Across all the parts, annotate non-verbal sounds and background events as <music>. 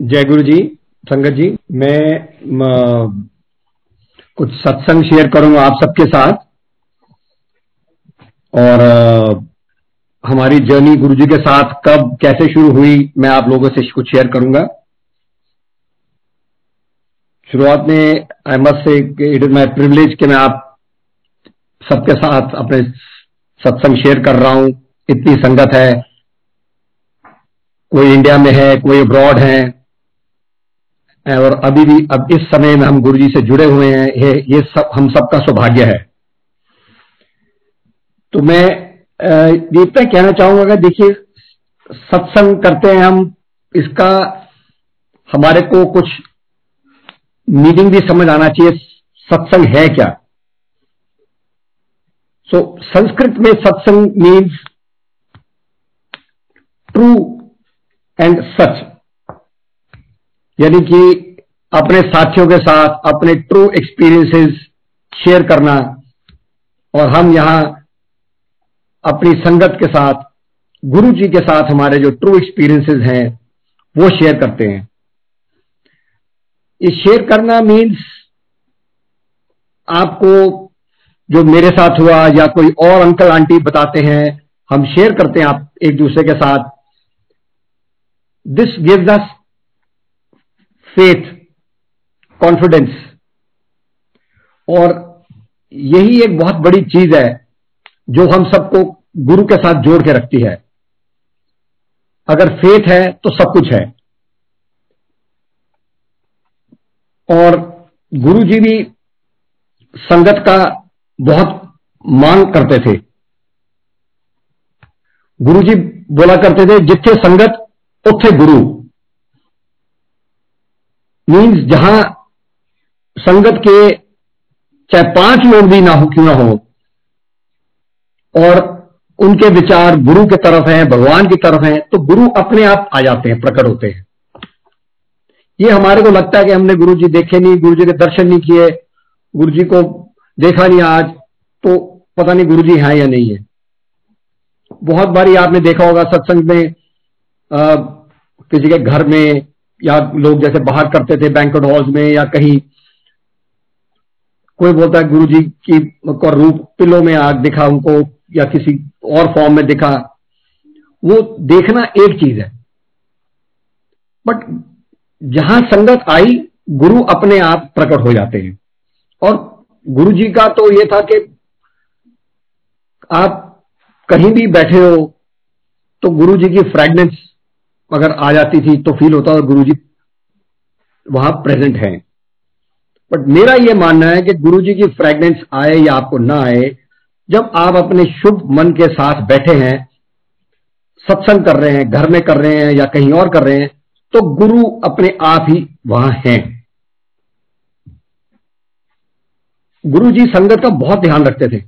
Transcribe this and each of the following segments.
जय गुरु जी संगत जी मैं म, कुछ सत्संग शेयर करूँगा आप सबके साथ। और अ, हमारी जर्नी गुरु जी के साथ कब कैसे शुरू हुई मैं आप लोगों से कुछ शेयर करूँगा। शुरुआत में I must say it is my privilege कि मैं आप सबके साथ अपने सत्संग शेयर कर रहा हूँ। इतनी संगत है। कोई इंडिया में है कोई अब्रॉड है। और अभी भी अब इस समय में हम गुरु जी से जुड़े हुए हैं ये ये सब हम सबका सौभाग्य है। तो मैं ये इतना कहना चाहूँगा कि देखिए सत्संग करते हैं हम इसका हमारे को कुछ मीनिंग भी समझ आना चाहिए सत्संग है क्या? सो so, संस्कृत में सत्संग मीन्स ट्रू एंड सच यानी कि अपने साथियों के साथ अपने ट्रू एक्सपीरियंसेस शेयर करना और हम यहाँ अपनी संगत के साथ गुरु जी के साथ हमारे जो ट्रू एक्सपीरियंसेस हैं, वो शेयर करते हैं। ये शेयर करना मीन्स आपको जो मेरे साथ हुआ या कोई और अंकल आंटी बताते हैं, हम शेयर करते हैं आप एक दूसरे के साथ। This gives us faith confidence और यही एक बहुत बड़ी चीज़ है जो हम सबको गुरु के साथ जोड़ के रखती है। अगर फेथ है तो सब कुछ है। और गुरु जी भी संगत का बहुत मांग करते थे। गुरु जी बोला करते थे जिथे संगत उथे गुरु। मीन्स जहाँ संगत के चाहे पाँच लोग भी ना हो क्यों ना हो और उनके विचार गुरु की तरफ़ हैं भगवान की तरफ़ हैं तो गुरु अपने आप आ जाते हैं प्रकट होते हैं। ये हमारे को लगता है कि हमने गुरु जी देखे नहीं गुरु जी के दर्शन नहीं किए गुरु जी को देखा नहीं आज तो पता नहीं गुरु जी है या नहीं है। बहुत बारी आपने देखा होगा सत्संग में आ, किसी के घर में या लोग जैसे बाहर करते थे बैंकट हॉल्स में या कहीं। कोई बोलता है गुरु जी की रूप पिलो में आग दिखा उनको या किसी और फॉर्म में दिखा। वो देखना एक चीज़ है। बट जहाँ संगत आई, गुरु अपने आप प्रकट हो जाते हैं। और गुरु जी का तो ये था कि आप कहीं भी बैठे हो तो गुरु जी की फ्रेगनेंस अगर आ जाती थी तो फील होता गुरु जी वहाँ प्रेजेंट हैं। बट मेरा यह मानना है कि गुरु जी की फ्रेगनेंस आए या आपको ना आए, जब आप अपने शुभ मन के साथ बैठे हैं, सत्संग कर रहे हैं, घर में कर रहे हैं या कहीं और कर रहे हैं तो गुरु अपने आप ही वहाँ हैं। गुरु जी संगत का बहुत ध्यान रखते थे।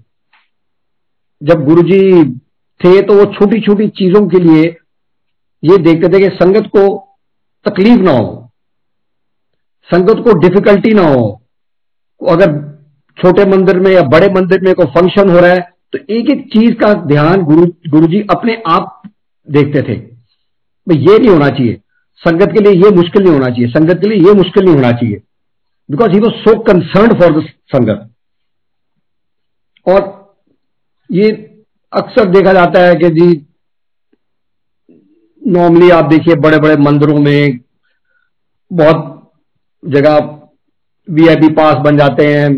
जब गुरु जी थे तो वो छोटी छोटी चीज़ों के लिए ये देखते थे कि संगत को तकलीफ़ ना हो, संगत को डिफिकल्टी ना हो। अगर छोटे मंदिर में या बड़े मंदिर में कोई फ़ंक्शन हो रहा है तो एक एक चीज़ का ध्यान गुरु गुरु जी अपने आप देखते थे। भाई, ये नहीं होना चाहिए। संगत के लिए ये मुश्किल नहीं होना चाहिए। संगत के लिए ये मुश्किल नहीं होना चाहिए। Because he was so concern for the sangat. और ये अक्सर देखा जाता है कि जी नॉर्मली आप देखिए बड़े बड़े मंदिरों में बहुत जगह वीआईपी पास बन जाते हैं।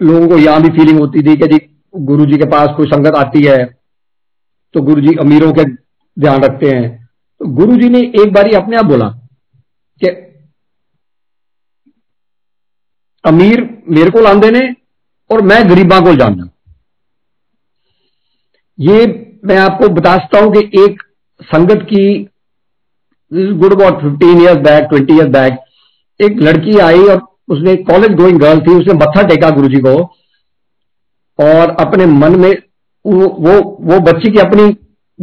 लोगों को यहाँ भी फीलिंग होती थी कि जी गुरु जी के पास कोई संगत आती है तो गुरु जी अमीरों के ध्यान रखते हैं। तो गुरु जी ने एक बारी अपने आप बोला कि, अमीर मेरे को लांदे ने और मैं गरीबा को जानना। ये मैं आपको बता सकता हूँ कि एक संगत की good about fifteen years back twenty years back एक लड़की आई और उसने कॉलेज गोइंग गर्ल थी उसने मत्था टेका गुरु जी को और अपने मन में वो वो, बच्ची की अपनी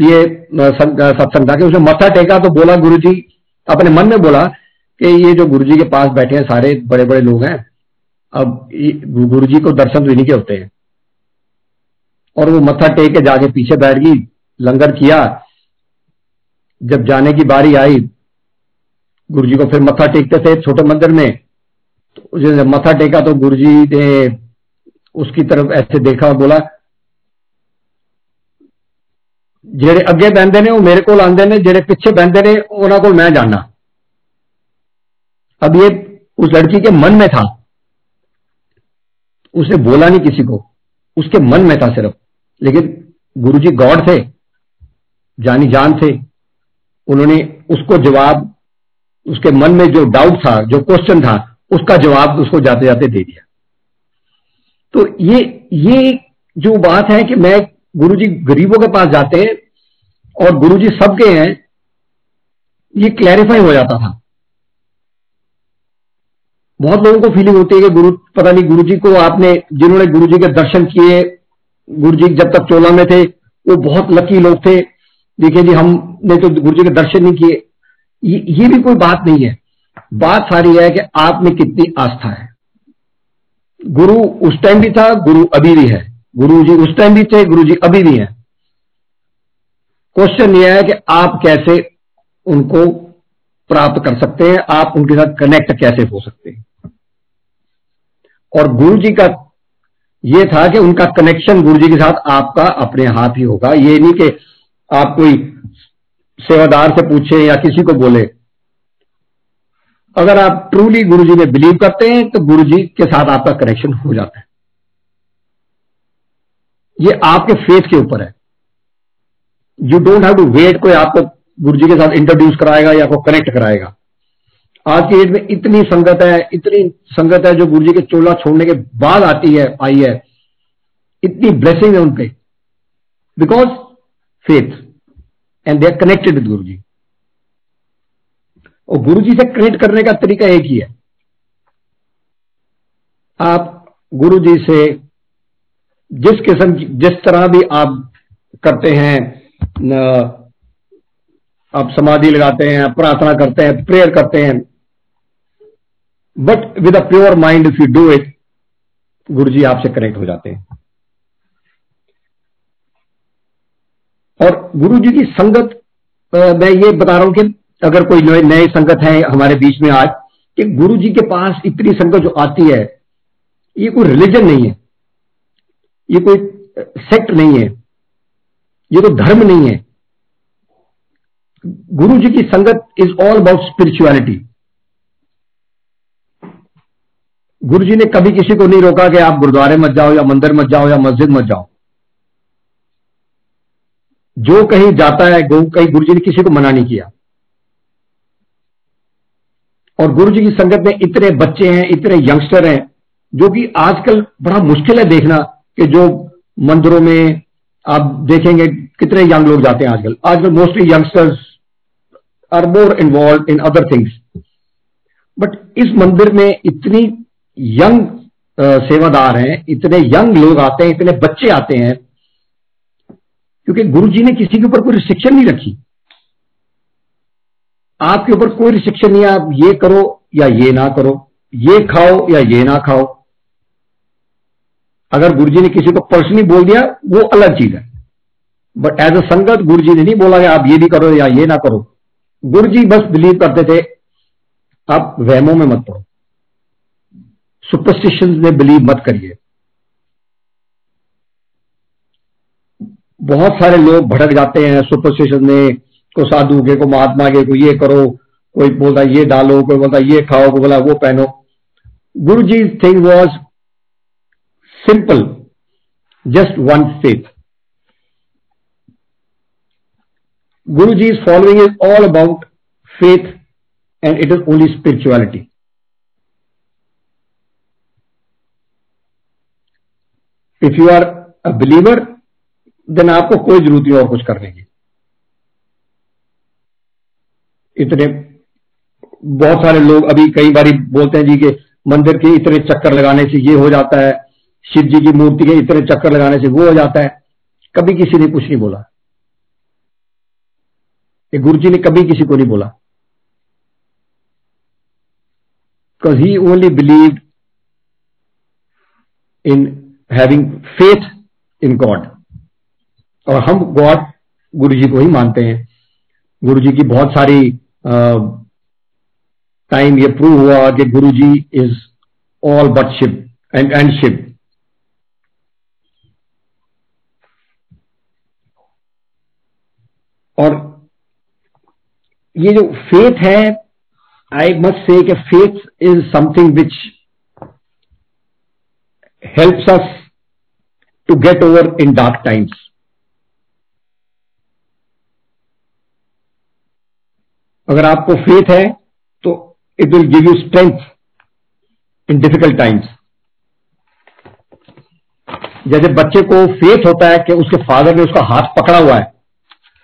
ये सत्संग था कि उसने मत्था टेका तो बोला गुरु जी अपने मन में बोला कि ये जो गुरु जी के पास बैठे हैं सारे बड़े बड़े लोग हैं अब गुरु जी को दर्शन भी नहीं के होते हैं। और वो मत्था टेक के जाके पीछे बैठ गई, लंगर किया। जब जाने की बारी आई गुरु जी को फिर मत्था टेकते थे छोटे मंदिर में। तो जब मत्था टेका तो गुरु जी ने उसकी तरफ़ ऐसे देखा और बोला, जेड़े अगे बहते ने मेरे को आते ने, जेड़े पिछे बहते ने उन्होंने को मैं जानना अब ये उस लड़की के मन में था। उसने बोला नहीं किसी को, उसके मन में था सिर्फ़। लेकिन गुरुजी गॉड थे, जानी जान थे। उन्होंने उसको जवाब, उसके मन में जो डाउट था, जो क्वेश्चन था, उसका जवाब उसको जाते जाते दे दिया। तो ये ये जो बात है कि मैं गुरुजी गरीबों के पास जाते हैं और गुरु गुरुजी सबके हैं, ये क्लैरिफाई हो जाता था। बहुत लोगों को फीलिंग होती है कि गुरु, पता नहीं गुरु जी को आपने, जिन्होंने गुरु जी के दर्शन किए गुरु जी जब तक चोला में थे वो बहुत लकी लोग थे। देखिए जी हमने तो गुरु जी के दर्शन नहीं किए। ये, भी कोई बात नहीं है। बात सारी है कि आप में कितनी आस्था है। गुरु उस टाइम भी था गुरु अभी भी है। गुरु जी उस टाइम भी थे गुरु जी अभी भी हैं। क्वेश्चन यह है कि आप कैसे उनको प्राप्त कर सकते हैं आप उनके साथ कनेक्ट कैसे हो सकते हैं? और गुरु जी का यह था कि उनका कनेक्शन गुरु जी के साथ आपका अपने हाथ ही होगा। ये नहीं कि आप कोई सेवादार से पूछे या किसी को बोले। अगर आप ट्रूली गुरु जी में बिलीव करते हैं तो गुरु जी के साथ आपका कनेक्शन हो जाता है। ये आपके फेथ के ऊपर है। You don't have to wait कोई आपको गुरु जी के साथ इंट्रोड्यूस कराएगा या आपको कनेक्ट कराएगा। आज की डेट में इतनी संगत है, इतनी संगत है जो गुरु जी के चोला छोड़ने के बाद आती है, आई है। इतनी ब्लेसिंग है उनपे। Because faith and they are connected with Guru ji. और गुरु जी से कनेक्ट करने का तरीका एक ही है। आप गुरु जी से जिस किस्म जिस तरह भी आप करते हैं आप समाधि लगाते हैं प्रार्थना करते हैं, प्रेयर करते हैं but with a pure mind if you do it Guru ji आपसे कनेक्ट हो जाते हैं। और गुरु जी की संगत मैं ये बता रहा हूँ कि अगर कोई नए संगत है हमारे बीच में आज, कि गुरु जी के पास इतनी संगत जो आती है, ये कोई रिलीजन नहीं है। ये कोई सेक्ट नहीं है। ये तो धर्म नहीं है। गुरु जी की संगत इज़ ऑल अबाउट स्पिरिचुअलिटी गुरु जी ने कभी किसी को नहीं रोका कि आप गुरुद्वारे मत जाओ या मंदिर मत जाओ या मस्जिद मत जाओ। जो कहीं जाता है कहीं गुरु जी ने किसी को मना नहीं किया। और गुरु जी की संगत में इतने बच्चे हैं, इतने यंगस्टर हैं, जो कि आजकल बड़ा मुश्किल है देखना कि जो मंदिरों में आप देखेंगे कितने यंग लोग जाते हैं आजकल। आजकल mostly youngsters are more involve in other things but इस मंदिर में इतनी यंग सेवादार हैं, इतने यंग लोग आते हैं, इतने बच्चे आते हैं, क्योंकि गुरु जी ने किसी के ऊपर कोई रिस्ट्रिक्शन नहीं रखी। आपके ऊपर कोई रिस्ट्रिक्शन नहीं, आप ये करो या ये ना करो, ये खाओ या ये ना खाओ। अगर गुरु जी ने किसी को पर्सनली बोल दिया, वो अलग चीज़ है। बट एज अ संगत गुरु जी ने नहीं बोला कि आप ये भी करो या ये ना करो। गुरु जी बस बिलीव करते थे, आप वहमों में मत पड़ो। सुपरस्टिशन में बिलीव मत करिए। बहुत सारे लोग भड़क जाते हैं सुपरस्टिशन में, को साधु के, को महात्मा के, को ये करो, कोई बोलता ये डालो, कोई बोलता ये खाओ, कोई बोला वो पहनो। Guru ji thing was simple just one faith Guruji's following is all about faith and it is only spirituality. If you are a believer, then आपको कोई ज़रूरत नहीं और कुछ करने की। इतने बहुत सारे लोग अभी कई बार बोलते हैं जी के मंदिर के इतने चक्कर लगाने से ये हो जाता है शिव जी की मूर्ति के इतने चक्कर लगाने से वो हो जाता है। कभी किसी ने कुछ नहीं बोला। ये गुरु जी ने कभी किसी को नहीं बोला। Because he only believe in having faith in God और हम गॉड गुरु जी को ही मानते हैं। गुरु जी की बहुत सारी टाइम ये प्रूव हुआ कि Guru ji is all but Shiv and and Shiv और ये जो फेथ है आई मस्ट से कि faith is something which helps us to get over in dark times अगर आपको फेथ है तो it will give you strength in difficult times जैसे बच्चे को फेथ होता है कि उसके फादर ने उसका हाथ पकड़ा हुआ है,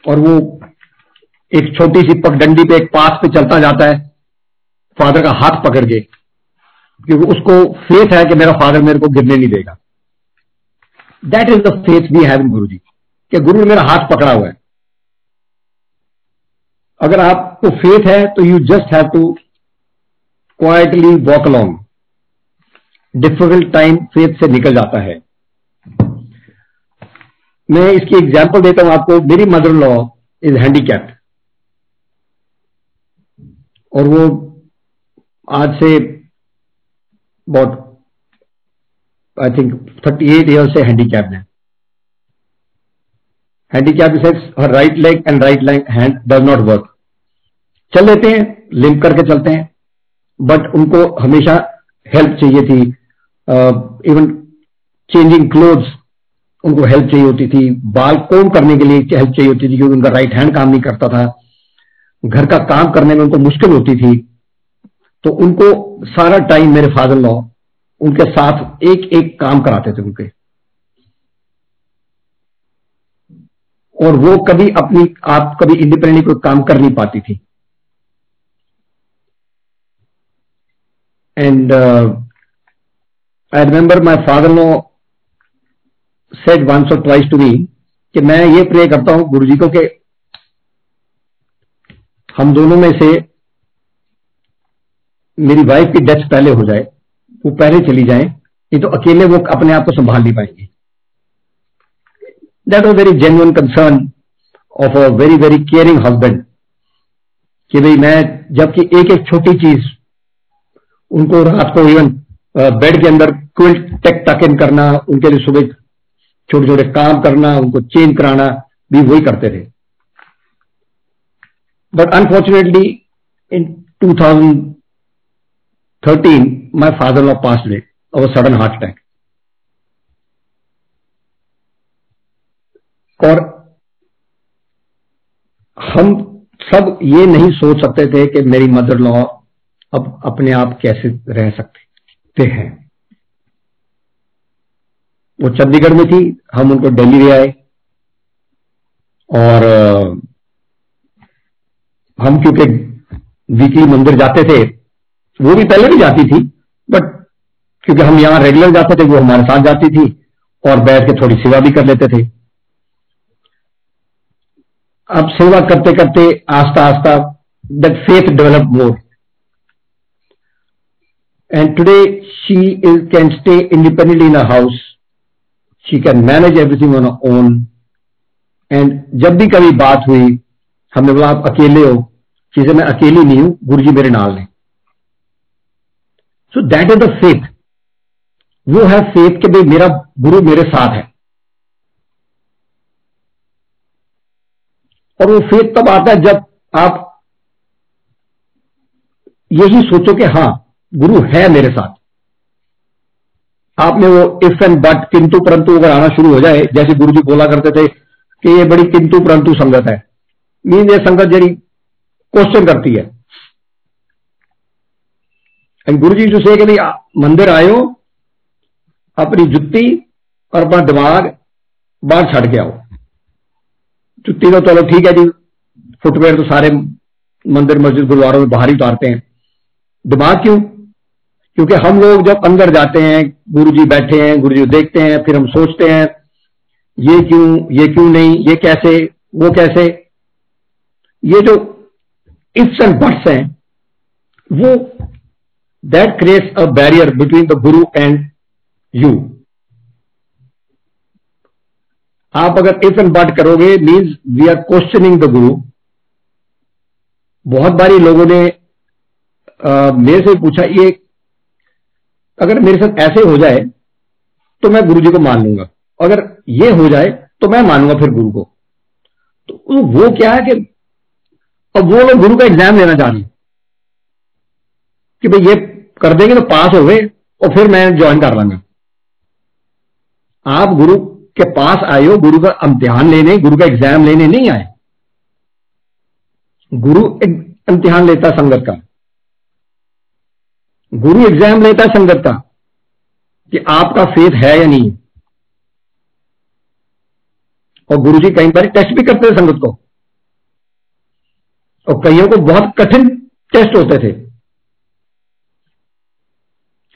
और वो एक छोटी सी पगडंडी पे एक पास पे चलता जाता है फादर का हाथ पकड़ के, क्योंकि उसको फेथ है कि मेरा फादर मेरे को गिरने नहीं देगा। That is the faith we have in Guru ji कि गुरु ने मेरा हाथ पकड़ा हुआ है। अगर आपको फेथ है तो you just have to quietly walk along difficult time faith से निकल जाता है। मैं इसकी एग्ज़ाम्पल देता हूँ आपको। मेरी मदर लॉ इज़ हैंडीकैप्ड और वो आज से बहुत I think thirty eight year से हैंडीकैप्ड है। Handicap sex her right leg and right leg hand does not work चल लेते हैं लिंक करके चलते हैं बट उनको हमेशा हेल्प चाहिए थी। इवन चेंजिंग क्लोथ्स उनको हेल्प चाहिए होती थी। बाल कोम करने के लिए हेल्प चाहिए होती थी, क्योंकि उनका राइट हैंड काम नहीं करता था। घर का काम करने में उनको मुश्किल होती थी। तो उनको सारा टाइम मेरे फादर लॉ उनके साथ एक एक काम कराते थे उनके। और वो कभी अपनी, आप कभी इंडिपेंडेंटली कोई काम कर नहीं पाती थी। And I remember my father no said once और ट्वाइस टू मी कि मैं ये प्रे करता हूँ गुरु जी को कि हम दोनों में से मेरी वाइफ की डेथ पहले हो जाए। वो पहले चली जाए, ये तो अकेले वो अपने आप को संभाल नहीं पाएँगे। That was very genuine concern of a very very caring husband कि भाई मैं जबकि एक एक छोटी चीज़ उनको रात को इवन बेड के अंदर क्विल्ट टेक टक इन करना, उनके लिए सुबह छोटे छोटे काम करना, उनको चेंज कराना, भी वही करते थे। But unfortunately in 2013 my father law pass day of sudden heart attack और हम सब ये नहीं सोच सकते थे कि मेरी मदर लॉ अब अपने आप कैसे रह सकते हैं। वो चंडीगढ़ में थी, हम उनको दिल्ली ले आए। और, हम क्योंकि वीकली मंदिर जाते थे वो भी पहले भी जाती थी बट क्योंकि हम यहाँ रेगुलर जाते थे, वो हमारे साथ जाती थी और बैठ के थोड़ी सेवा भी कर लेते थे। अब सेवा करते करते आस्ता आस्ता that faith develop more and today she is can stay independently in a house she can manage everything on own and जब भी कभी बात हुई, हमने बोला, आप अकेले हो। चीज़ें मैं अकेली नहीं हूँ गुरु जी मेरे नाल ने so that is the faith वो है फेथ के भाई मेरा गुरु मेरे साथ है। और वो फेथ तब आता है जब आप यही सोचो कि हाँ, गुरु है मेरे साथ। आप में वो इफ़ एंड बट किंतु परंतु अगर आना शुरू हो जाए, जैसे गुरु जी बोला करते थे कि ये बड़ी किंतु परंतु संगत है। मीन ये संगत जरी क्वेश्चन करती है। गुरु जी जो से मंदिर आयो अपनी जुत्ती और अपना दिमाग बाहर छड़ के आओ जुत्ती तो चलो ठीक है जी फुटवेयर तो सारे मंदिर मस्जिद गुरुद्वारों में बाहर ही उतारते हैं दिमाग क्यों क्योंकि हम लोग जब अंदर जाते हैं गुरु जी बैठे हैं गुरु जी देखते हैं फिर हम सोचते हैं ये क्यों ये क्यों नहीं ये कैसे वो कैसे ये जो इफ्स एंड बट्स हैं वो that creates a barrier between the guru and you आप अगर इफ़ एंड बट करोगे means we are questioning the guru बहुत बारी लोगों ने मेरे से पूछा, ये, अगर मेरे साथ ऐसे हो जाए तो मैं गुरु जी को मान लूँगा। अगर ये हो जाए तो मैं मानूँगा फिर गुरु को। तो वो क्या है कि, अब वो लोग गुरु का एग्ज़ाम लेना चाह रहे कि भाई ये कर देंगे तो पास हो गए और फिर मैं ज्वाइन कर लूँगा। आप गुरु के पास आए हो, गुरु का इम्तिहान लेने, गुरु का एग्ज़ाम लेने नहीं आए। गुरु इम्तिहान लेता संगत का। गुरु एग्ज़ाम लेता है संगत का कि आपका फेथ है या नहीं। और गुरु जी कई बार टेस्ट भी करते थे संगत को। और कईयों को बहुत कठिन टेस्ट होते थे।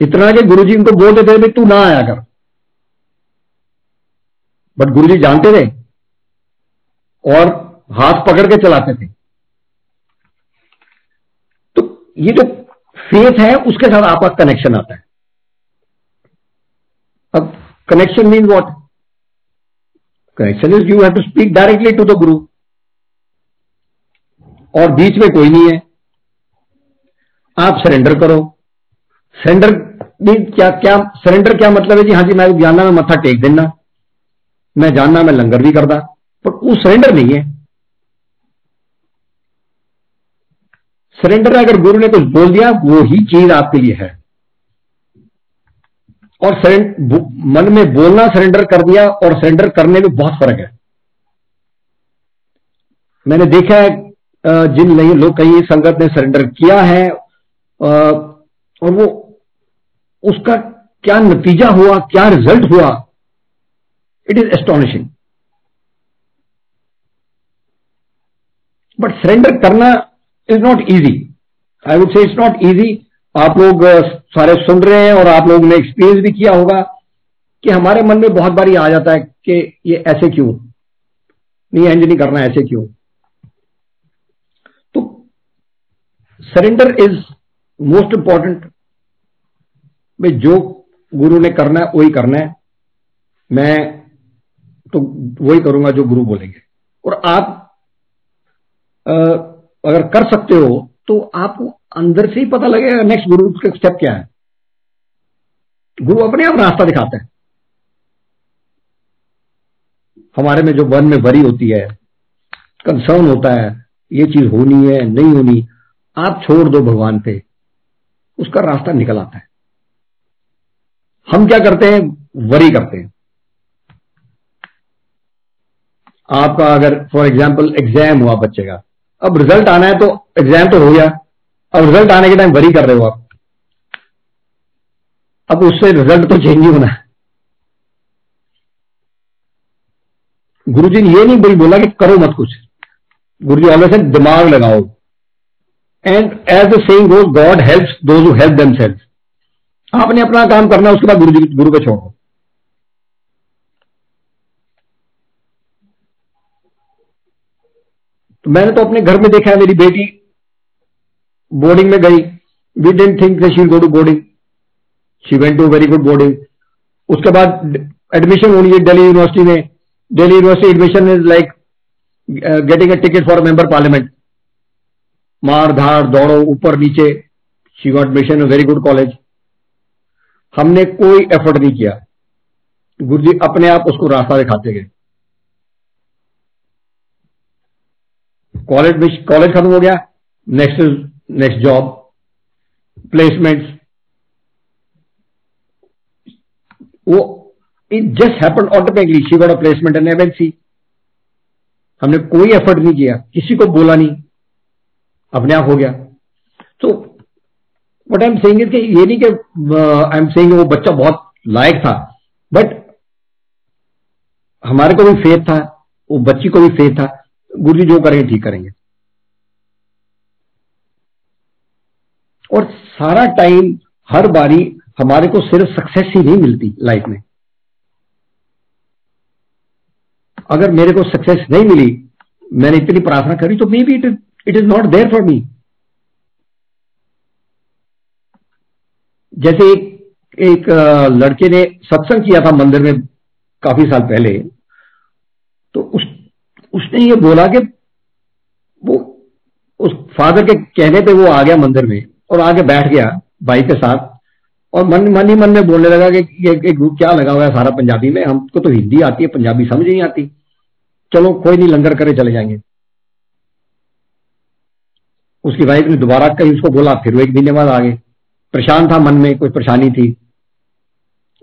इतना कि गुरु जी उनको बोलते थे तू ना आया कर। बट गुरु जी जानते थे और हाथ पकड़ के चलाते थे। तो ये जो फेथ है, उसके साथ आपका कनेक्शन आता है। अब connection mean what connection is you have to speak directly to the guru और बीच में कोई नहीं है। आप सरेंडर करो। सरेंडर भी क्या क्या सरेंडर क्या मतलब है? जी हाँ जी, मैं जानना मैं मत्था टेक देना। मैं जानना मैं लंगर भी करता पर वो सरेंडर नहीं है। सरेंडर अगर गुरु ने कुछ बोल दिया, वो ही चीज़ आपके लिए है। और सरेंडर मन में बोलना सरेंडर कर दिया और सरेंडर करने में बहुत फ़र्क है। मैंने देखा है जिन नहीं लोग कहीं संगत ने सरेंडर किया है और वो उसका क्या नतीजा हुआ, क्या रिज़ल्ट हुआ? It is astonishing but surrender करना is not easy I would say it's not easy आप लोग सारे सुन रहे हैं और आप लोगों ने एक्सपीरियंस भी किया होगा कि हमारे मन में बहुत बार ये आ जाता है कि ये ऐसे क्यों? नहीं एंज नहीं करना, ऐसे क्यों? तो सरेंडर इज़ मोस्ट इंपॉर्टेंट भाई जो गुरु ने करना है वही करना है। मैं तो वही करूँगा जो गुरु बोलेंगे। और आप आ, अगर कर सकते हो तो आपको अंदर से ही पता लगेगा नेक्स्ट गुरु का स्टेप क्या है। गुरु अपने आप रास्ता दिखाते हैं। हमारे में जो वन में वरी होती है कंसर्न होता है ये चीज़ होनी है नहीं होनी आप छोड़ दो भगवान पे उसका रास्ता निकल आता है। हम क्या करते हैं? वरी करते हैं। आपका अगर फॉर एग्ज़ाम्पल एग्ज़ाम हुआ बच्चे का, अब रिज़ल्ट आना है तो एग्ज़ाम तो हो गया। अब रिज़ल्ट आने के टाइम वरी कर रहे हो आप। अब उससे रिज़ल्ट तो चेंज ही होना है। गुरु जी ने ये नहीं बड़ी बोला कि करो मत कुछ। गुरु जी ऑलवेज दिमाग लगाओ। And as the saying goes God helps those help themselves आपने अपना काम करना है उसके बाद गुरु जी गुरु को छोड़ो। तो मैंने तो अपने घर में देखा है, मेरी बेटी बोर्डिंग में गई। We didn't think she go to boarding she went to very good boarding उसके बाद एडमिशन होनी है दिल्ली यूनिवर्सिटी में। Delhi university admission is like getting a ticket for member parliament मार धार दौड़ो ऊपर नीचे she got admission very good college हमने कोई एफर्ट नहीं किया। गुरु जी अपने आप उसको रास्ता दिखाते गए। कॉलेज कॉलेज खत्म हो गया। नेक्स्ट नेक्स्ट जॉब प्लेसमेंट्स वो it just happen automatically she got a placement in MNC हमने कोई एफर्ट नहीं किया। किसी को बोला नहीं। अपने आप हो गया। वट आई एम सेइंग कि ये नहीं कि आई एम सेइंग वो बच्चा बहुत लायक था। बट हमारे को भी फेथ था, वो बच्ची को भी फेथ था। गुरु जी जो करेंगे ठीक करेंगे। और सारा टाइम हर बारी हमारे को सिर्फ़ सक्सेस ही नहीं मिलती लाइफ में। अगर मेरे को सक्सेस नहीं मिली, मैंने इतनी प्रार्थना करी तो maybe it is it is not there for me जैसे एक एक लड़के ने सत्संग किया था मंदिर में काफ़ी साल पहले तो उस उसने ये बोला कि वो उस फादर के कहने पे वो आ गया मंदिर में और आगे बैठ गया भाई के साथ और मन मन ही मन में बोलने लगा कि ये, ये क्या लगा हुआ है सारा पंजाबी में? हमको तो हिंदी आती है पंजाबी समझ नहीं आती। चलो कोई नहीं लंगर करे चले जाएँगे। उसकी वाइफ ने दोबारा कहीं उसको बोला फिर वो एक महीने बाद आ गए परेशान था, मन में कोई परेशानी थी।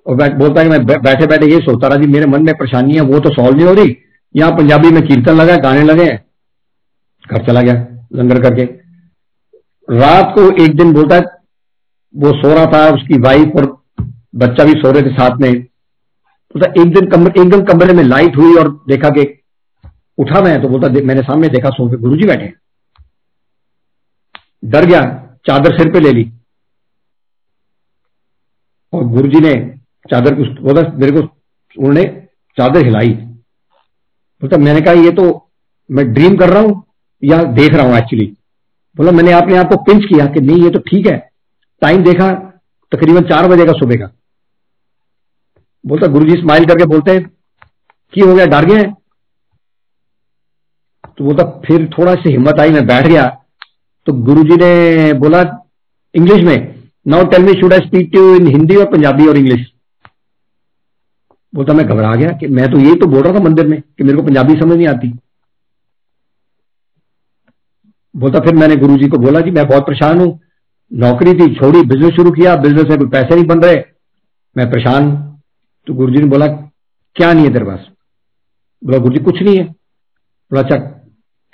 और बोलता है कि मैं बैठे बैठे ये सोचता रहा जी मेरे मन में परेशानी है, वो तो सॉल्व नहीं हो रही। यहाँ पंजाबी में कीर्तन लगा, गाने लगे, घर चला गया, लंगर करके। रात को एक दिन बोलता है वो सो रहा था, उसकी वाइफ और बच्चा भी सो रहे थे साथ में। बोलता, एक दिन कमरे एकदम कमरे में लाइट हुई और देखा कि उठा मैं तो बोलता मैंने सामने देखा सो के गुरु जी बैठे डर गया, चादर सिर पे ले ली। और गुरुजी ने चादर को बोला मेरे को उन्होंने चादर हिलाई। बोलता मैंने कहा, ये तो मैं ड्रीम कर रहा हूँ, या देख रहा हूँ एक्चुअली बोला, मैंने अपने आप को पिंच किया कि नहीं, ये तो ठीक है। टाइम देखा, तकरीबन चार बजे का सुबह का। बोलता, गुरुजी स्माइल करके बोलते हैं, की हो गया, डर गए? तो बोलता, फिर थोड़ा सी हिम्मत आई, मैं बैठ गया। तो गुरुजी ने बोला इंग्लिश में now tell me should I speak to in Hindi और पंजाबी और इंग्लिश बोलता मैं घबरा गया कि मैं तो यही तो बोल रहा था मंदिर में कि मेरे को पंजाबी समझ नहीं आती। बोलता फिर मैंने गुरु जी को बोला जी मैं बहुत परेशान हूँ। नौकरी थी, छोड़ी बिज़नेस शुरू किया बिज़नेस में कोई पैसे नहीं बन रहे। मैं परेशान। तो गुरु जी ने बोला, क्या नहीं है तेरे पास? बोला गुरु जी कुछ नहीं है। बोला अच्छा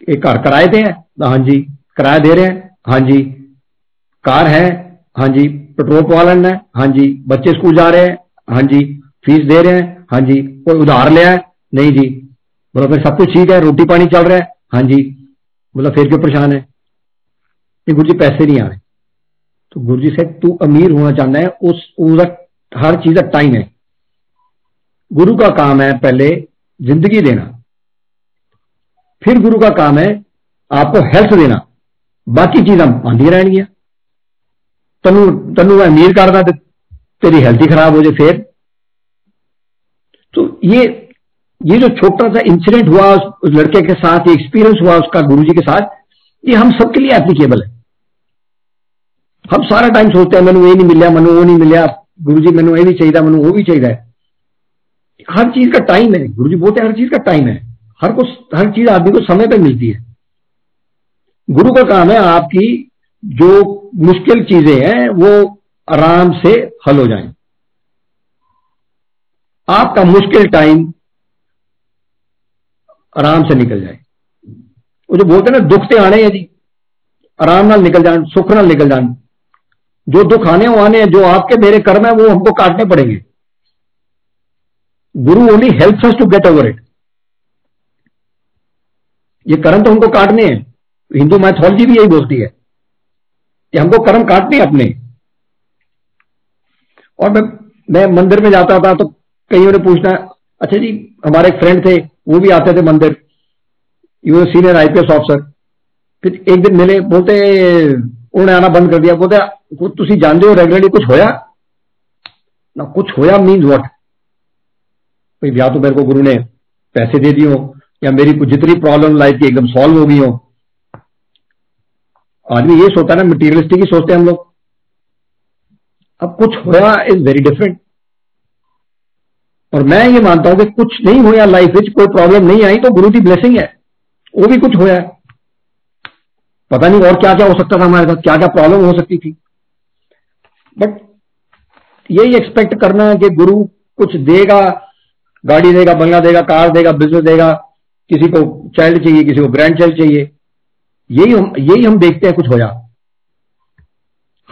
एक घर कराए थे हाँ जी, किराया दे रहे हैं। हाँ जी, कार है। हाँ जी, पेट्रोल पालन है हाँ जी, बच्चे स्कूल जा रहे हैं हाँ जी, फ़ीस दे रहे हैं हाँ जी, कोई उधार लिया है, नहीं जी। बोला, फिर सब कुछ ठीक है, रोटी पानी चल रहा है? हाँ जी। बोला, फिर क्यों परेशान है? कि गुरु जी पैसे नहीं आ रहे। तो गुरु जी से, तू अमीर होना चाहना है, उस उसका हर चीज़ का टाइम है। गुरु का काम है पहले ज़िंदगी देना। फिर गुरु का काम है आपको हेल्थ देना। बाकी चीजां आंदी रहनियाँ। तनु तनु अमीर करना तो तेरी हेल्थ खराब हो जाए फिर। तो ये ये जो छोटा सा इंसिडेंट हुआ उस लड़के के साथ एक्सपीरियंस हुआ उसका गुरुजी के साथ, ये हम सबके लिए एप्लीकेबल है। हम सारा टाइम सोचते हैं, मैनू ये नहीं मिला, मनु वो नहीं मिला गुरु जी मैनू ये भी चाहिए मनु वो भी चाहिए हर चीज़ का टाइम है गुरु जी बोलते हैं हर चीज़ का टाइम है। हर को, हर चीज़ आदमी को समय पर मिलती है। गुरु का काम है आपकी जो मुश्किल चीज़ें हैं, वो आराम से हल हो जाएँ। आपका मुश्किल टाइम आराम से निकल जाए। वो जो बोलते हैं ना, दुख से आने हैं जी आराम नाल निकल जाए, सुख नाल निकल जाए, जो दुख आने वो आने, जो आपके मेरे कर्म है, वो हमको काटने पड़ेंगे। Guru only help us to get over it ये कर्म तो हमको काटने हैं। हिंदू मैथोलॉजी भी यही बोलती है। कि हमको कर्म काटने अपने। और मैं मैं मंदिर में जाता था तो कई ने पूछना अच्छा जी, हमारे एक फ्रेंड थे, वो भी आते थे मंदिर। यू सीनियर आईपीएस ऑफिसर फिर एक दिन मिले, बोलते, उन्होंने आना बंद कर दिया। बोलते तुम जानते हो रेगुलरली कुछ होया? ना, कुछ होया मीन्स वॉट भाई, या तो मेरे को गुरु ने पैसे दे दिए हो, या मेरी कुछ जितनी प्रॉब्लम लाइफ की एकदम सॉल्व हो गई हो आदमी ये सोचता है ना मटीरियलिस्टिक ही सोचते हैं हम लोग। अब कुछ होया इज़ वेरी डिफरेंट और मैं ये मानता हूँ कि कुछ नहीं होया लाइफ में कोई प्रॉब्लम नहीं आई तो गुरु की ब्लेसिंग है। वो भी कुछ होया। पता नहीं और क्या क्या हो सकता था हमारे साथ क्या क्या प्रॉब्लम हो सकती थी। बट यही एक्सपेक्ट करना कि गुरु कुछ देगा, गाड़ी देगा, बंगला देगा, कार देगा बिज़नेस देगा, किसी को चाइल्ड चाहिए, किसी को ग्रैंड चाइल्ड चाहिए। यही हम यही हम देखते हैं कुछ होया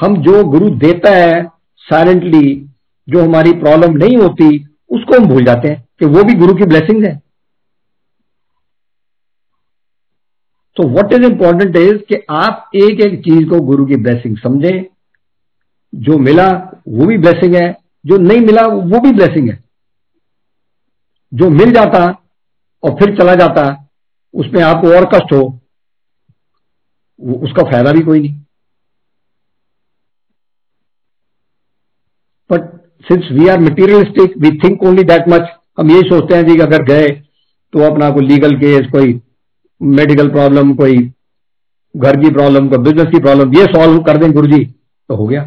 हम जो गुरु देता है साइलेंटली जो हमारी प्रॉब्लम नहीं होती, उसको हम भूल जाते हैं कि वो भी गुरु की ब्लेसिंग है। तो व्हाट इज़ इंपॉर्टेंट इज़ कि आप एक एक चीज़ को गुरु की ब्लेसिंग समझें। जो मिला, वो भी ब्लेसिंग है। जो नहीं मिला, वो भी ब्लेसिंग है। जो मिल जाता और फिर चला जाता, उसमें आपको और कष्ट हो। उसका फ़ायदा भी कोई नहीं। But since we are materialistic we think only that much हम यही सोचते हैं जी अगर गए तो अपना कोई लीगल केस कोई मेडिकल प्रॉब्लम कोई घर की प्रॉब्लम कोई बिज़नेस की प्रॉब्लम ये सॉल्व कर दें गुरु जी तो हो गया।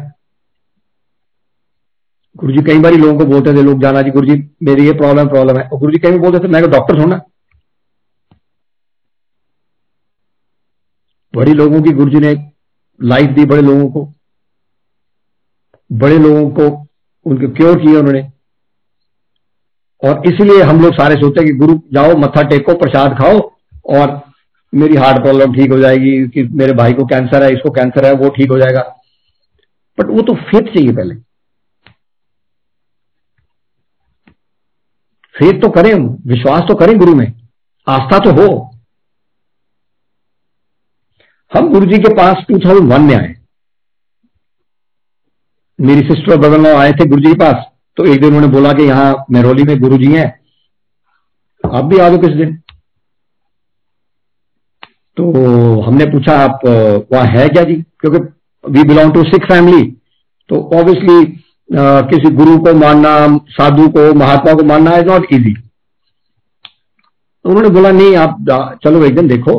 गुरु जी कई बार लोगों को बोलते थे, लोग जाना जी गुरु जी मेरी ये प्रॉब्लम प्रॉब्लम है। और गुरु जी कई बोलते थे, मैं डॉक्टर हूँ बड़ी लोगों की गुरु जी ने लाइफ दी बड़े लोगों को। बड़े लोगों को उनके क्योर किए उन्होंने? और इसलिए हम लोग सारे सोचते हैं कि गुरु, जाओ, मत्था टेको, प्रसाद खाओ और मेरी हार्ट प्रॉब्लम ठीक हो जाएगी, कि मेरे भाई को कैंसर है, इसको कैंसर है, वो ठीक हो जाएगा। बट वो तो फेथ चाहिए पहले। फेथ तो करें, विश्वास तो करें गुरु में। आस्था तो हो। हम गुरु जी के पास 2001 में आए। मेरी सिस्टर और ब्रदर आए थे गुरु जी के पास तो एक दिन उन्होंने बोला कि यहाँ मेहरौली में गुरु जी हैं। आप भी आ दो किस दिन। तो हमने पूछा, आप वहाँ है क्या जी? क्योंकि we belong to Sikh family तो ऑब्वियसली किसी गुरु को मानना, साधु को, महात्मा को मानना इज़ नॉट इजी उन्होंने बोला, नहीं, आप चलो एक दिन देखो।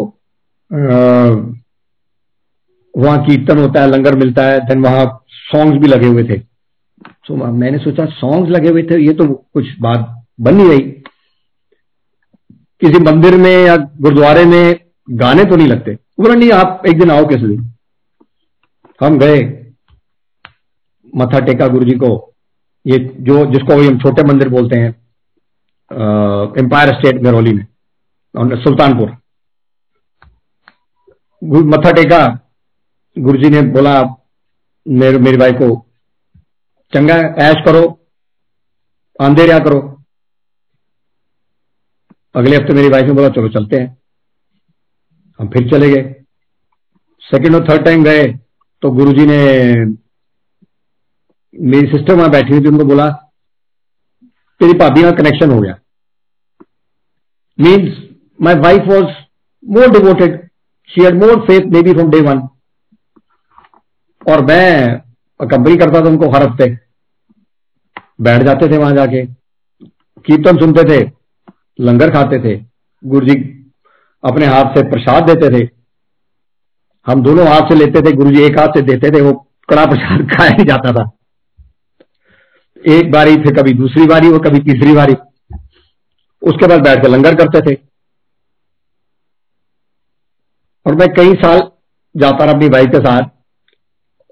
वहाँ कीर्तन होता है, लंगर मिलता है देन वहाँ सॉन्ग्स भी लगे हुए थे। तो मैंने सोचा सॉन्ग्स लगे हुए थे, ये तो कुछ बात बन नहीं रही। किसी मंदिर में या गुरुद्वारे में गाने तो नहीं लगते। बोला, नहीं, आप एक दिन आओ किस दिन? हम गए। मथा टेका गुरु जी को। ये जो, जिसको हम छोटे मंदिर बोलते हैं एम्पायर स्टेट गरौली में, सुल्तानपुर। मथा टेका। गुरुजी ने बोला, मेरे, मेरी भाई को, चंगा, ऐश करो आंधे रहा करो। अगले हफ़्ते मेरी वाइफ ने बोला, चलो चलते हैं। हम फिर चले गए। सेकेंड और थर्ड टाइम गए तो गुरुजी ने मेरी सिस्टर वहाँ बैठी हुई थी, उनको बोला, तेरी भाभी का कनेक्शन हो गया। Means my wife was more devoted she had more faith maybe from day one और मैं कंपनी करता था उनको हर हफ़्ते। बैठ जाते थे वहाँ जाके। कीर्तन सुनते थे, लंगर खाते थे। गुरु जी अपने हाथ से प्रसाद देते थे। हम दोनों हाथ से लेते थे गुरु जी एक हाथ से देते थे, वो कड़ा प्रसाद <laughs> खाया नहीं जाता था। एक बारी, फिर कभी दूसरी बारी और कभी तीसरी बारी। उसके बाद बैठ कर लंगर करते थे। और मैं कई साल जाता रहा अपनी भाई के साथ।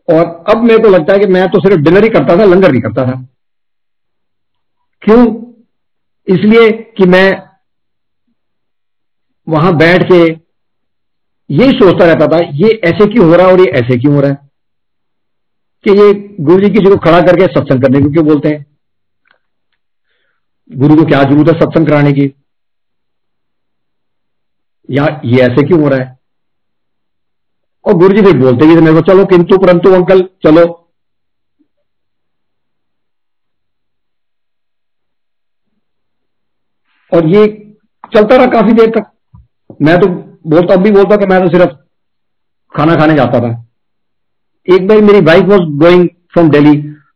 और अब मेरे को लगता है कि मैं तो सिर्फ़ डिनर ही करता था, लंगर नहीं करता था। क्यों? इसलिए कि मैं वहाँ बैठ के यही सोचता रहता था, ये ऐसे क्यों हो रहा है और ये ऐसे क्यों हो रहा है? कि ये गुरु जी किसी को खड़ा करके सत्संग करने को क्यों बोलते हैं? गुरु को क्या ज़रूरत है सत्संग कराने की? या ये ऐसे क्यों हो रहा है? और गुरु जी फिर बोलते भी थे, मेरे को चलो, किंतु परंतु अंकल, चलो। और ये चलता रहा काफ़ी देर तक। मैं तो बोलता, अब भी बोलता कि मैं तो सिर्फ़ खाना खाने जाता था। एक बार मेरी wife was going from Delhi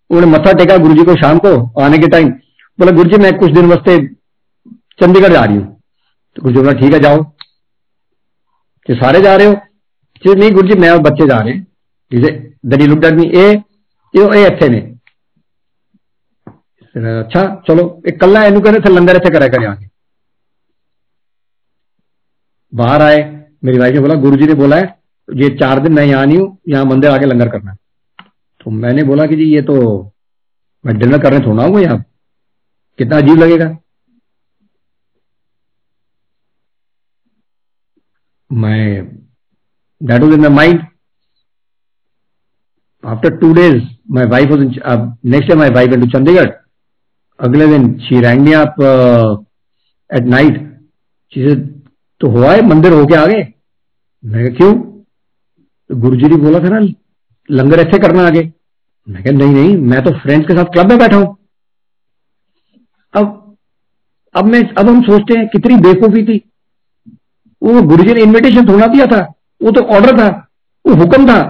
उन्होंने मत्था टेका गुरु जी को शाम को आने के टाइम बोला गुरु जी मैं कुछ दिन वास्ते चंडीगढ़ जा रही हूँ। तो गुरु जी बोला, ठीक है, जाओ। कि सारे जा रहे हो? ਜੀ ਨਹੀਂ ਗੁਰੂ ਜੀ ਮੈਂ ਬੱਚੇ ਜਾ ਰਹੇ he said then he looked at me ਇਹ ਇਹ ਇਹ ਇੱਥੇ ਨੇ अच्छा चलो एक कल्ला एनू कहने थे लंगर इतने करा करे आगे बाहर आए मेरी वाइफ ने बोला गुरु जी ने बोला है ये चार दिन मैं यहां नहीं हूं यहां मंदिर आके लंगर करना तो मैंने बोला कि जी ये तो मैं डिनर करने थोड़ा हूं यहां कितना अजीब लगेगा मैं That was in my mind. After two days, my wife was in, uh, next day my wife went to. अगले दिन me up uh, at night. She said, तो हुआ है मंदिर होके आ गए मैं क्यों तो गुरु जी ने बोला था ना लंगर ऐसे करना आगे मैं कहा नहीं नहीं मैं तो फ्रेंड्स के साथ क्लब में बैठा हूँ अब अब मैं अब हम सोचते हैं कितनी बेवकूफ़ी थी वो गुरु जी ने इन्विटेशन थोड़ा दिया था वो तो ऑर्डर था, वो हुक्म था।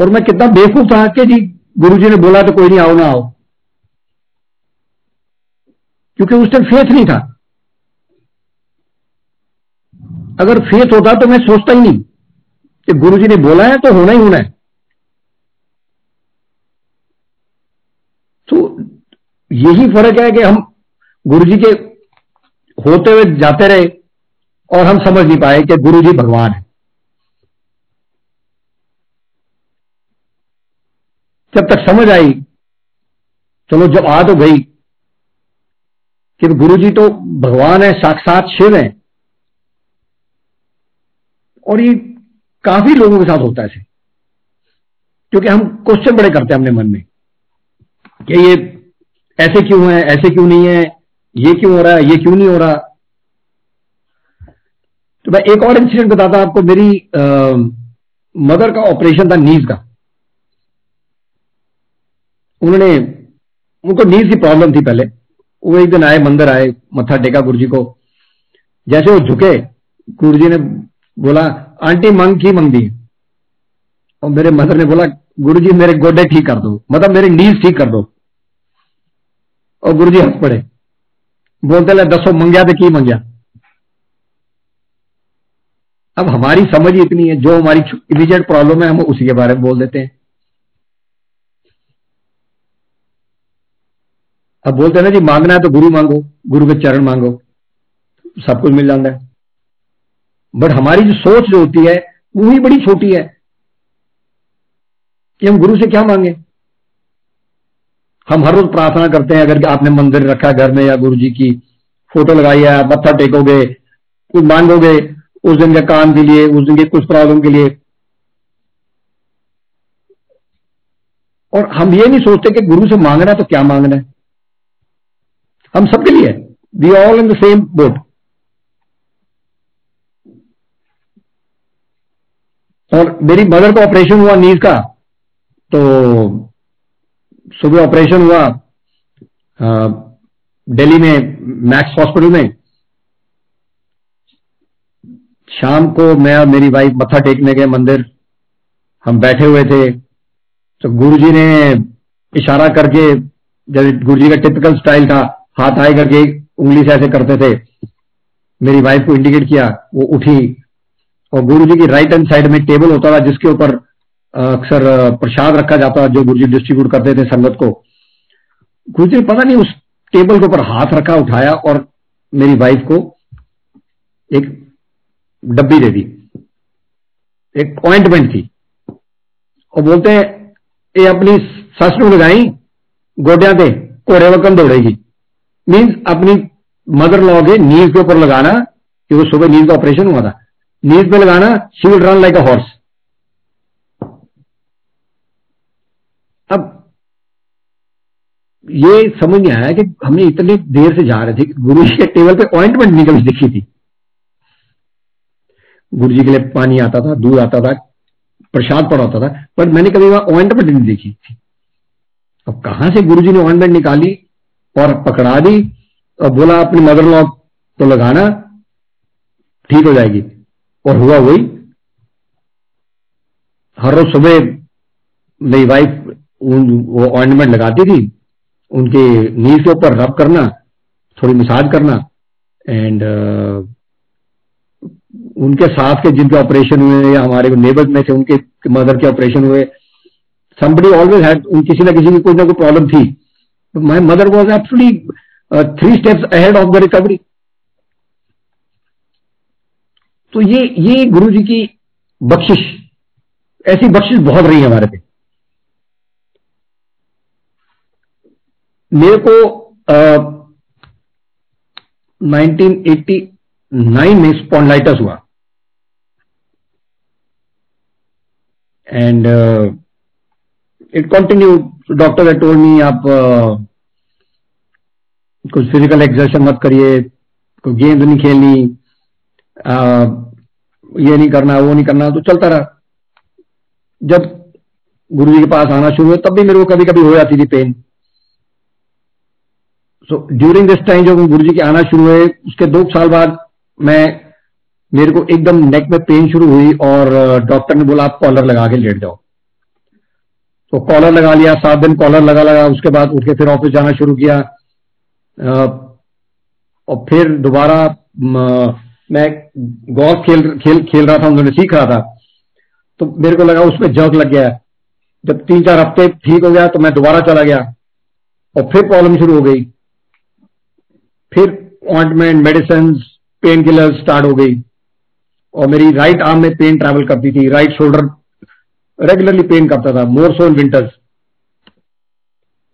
और मैं कितना बेवकूफ़ था कि जी गुरु जी ने बोला तो कोई नहीं, आओ ना आओ। क्योंकि उस टाइम फेथ नहीं था। अगर फेथ होता तो मैं सोचता ही नहीं कि गुरु जी ने बोला है तो होना ही होना है। तो यही फ़र्क है कि हम गुरु जी के होते हुए जाते रहे। और हम समझ नहीं पाए कि गुरु जी भगवान है। जब तक समझ आई, चलो जब आ तो गई कि गुरु जी तो भगवान है, साक्षात शिव है, और ये काफ़ी लोगों के साथ होता है क्योंकि हम क्वेश्चन बड़े करते हैं अपने मन में, कि ये ऐसे क्यों है, ऐसे क्यों नहीं है, ये क्यों हो रहा है, ये क्यों नहीं हो रहा तो मैं एक और इंसिडेंट बताता आपको मेरी आ, मदर का ऑपरेशन था नीज का। उन्होंने उनको नीज की प्रॉब्लम थी पहले। वो एक दिन आए मंदिर आए मत्था टेका गुरु जी को। जैसे वो झुके गुरु जी ने बोला आंटी मंग की मंग दी और मेरे मदर ने बोला गुरु जी मेरे गोडे ठीक कर दो। मतलब मेरे नीज ठीक कर दो। और गुरु जी हंस पड़े। बोलते दसो मंगया तो की मंगया? अब हमारी समझ ही इतनी है, जो हमारी इमीजिएट प्रॉब्लम है, हम उसी के बारे में बोल देते हैं। अब बोलते हैं ना जी, मांगना है तो गुरु मांगो, गुरु के चरण मांगो, सब कुछ मिल जाता है। बट हमारी जो सोच जो होती है, वो ही बड़ी छोटी है कि हम गुरु से क्या मांगे? हम हर रोज प्रार्थना करते हैं, अगर आपने मंदिर रखा घर में या गुरु जी की फ़ोटो लगाई है मत्था टेकोगे कुछ मांगोगे उस दिन के काम के लिए उस दिन के कुछ प्रॉब्लम के लिए। और हम ये नहीं सोचते कि गुरु से मांगना तो क्या मांगना है। हम सबके लिए we all in the same boat और मेरी मदर का ऑपरेशन हुआ नीज का तो सुबह ऑपरेशन हुआ दिल्ली में मैक्स हॉस्पिटल में। शाम को मैं और मेरी वाइफ मत्था टेकने गए मंदिर। हम बैठे हुए थे। तो गुरुजी ने इशारा करके, जब गुरुजी का टिपिकल स्टाइल था, हाथ आए करके उंगली से ऐसे करते थे। मेरी वाइफ को इंडिकेट किया, वो उठी। और गुरु जी की राइट हैंड साइड में टेबल होता था, जिसके ऊपर अक्सर प्रसाद रखा जाता जो गुरु जी डिस्ट्रीब्यूट करते थे संगत को। गुरु जी पता नहीं, उस टेबल के ऊपर हाथ रखा, उठाया, और मेरी वाइफ को एक डब्बी दे दी। एक ऑइंटमेंट थी। और बोलते हैं ये अपनी सस लगाई गोडिया ते घोड़े वकन दौड़ेगी। मीन्स अपनी मदर लॉ के नीज के ऊपर लगाना क्योंकि सुबह नीज का ऑपरेशन हुआ था। नीज पे लगाना she will run like a horse अब ये समझ नहीं आया कि हमने इतने देर से जा रहे थे गुरु जी के टेबल पे ऑइंटमेंट नहीं कभी दिखी थी। गुरु जी के लिए पानी आता था दूध आता था प्रसाद पड़ा होता था पर मैंने कभी वहाँ ऑइंटमेंट नहीं देखी थी। अब कहाँ से गुरु जी ने ऑइंटमेंट निकाली और पकड़ा दी और बोला अपनी मदर लॉ तो लगाना ठीक हो जाएगी। और हुआ वही हर रोज सुबह मेरी वाइफ वो ऑर्नामेंट लगाती थी उनके नीज के ऊपर रब करना थोड़ी मसाज करना एंड uh, उनके साथ के जिनके ऑपरेशन हुए या हमारे नेबर में से उनके मदर के ऑपरेशन हुए समबडी ऑलवेज हैड किसी ना किसी की कोई ना कोई प्रॉब्लम थी। Mother was absolutely uh, three steps ahead of the recovery तो ये ये गुरु जी की बख्शिश ऐसी बख्शिश बहुत रही है हमारे पे। मेरे को uh, 1989 में स्पॉन्डलाइटस हुआ। एंड इट कंटिन्यू डॉक्टर ने टोल्ड मी आप कुछ फ़िज़िकल एक्सर्शन मत करिए, कोई गेंद नहीं खेलनी ये नहीं करना, वो नहीं करना। तो चलता रहा। जब गुरु जी के पास आना शुरू हुआ, तब भी मेरे को कभी कभी हो जाती थी pain so during this time जब गुरु जी के आना शुरू हुए, उसके दो साल बाद मैं मेरे को एकदम नेक में पेन शुरू हुई और डॉक्टर ने बोला, आप कॉलर लगा के लेट जाओ. तो कॉलर लगा लिया, सात दिन कॉलर लगा लगा, उसके बाद उठ के फिर ऑफ़िस जाना शुरू किया। और फिर दोबारा, मैं गोल्फ खेल खेल खेल रहा था, उन्होंने सीख रहा था। तो मेरे को लगा, उसमें जर्क लग गया जब तीन चार हफ़्ते ठीक हो गया तो मैं दोबारा चला गया और फिर प्रॉब्लम शुरू हो गई। फिर ointment medicine pain killer start हो गई। और मेरी राइट आर्म में पेन ट्रैवल करती थी राइट शोल्डर रेगुलरली पेन करता था मोर सो इन विंटर्स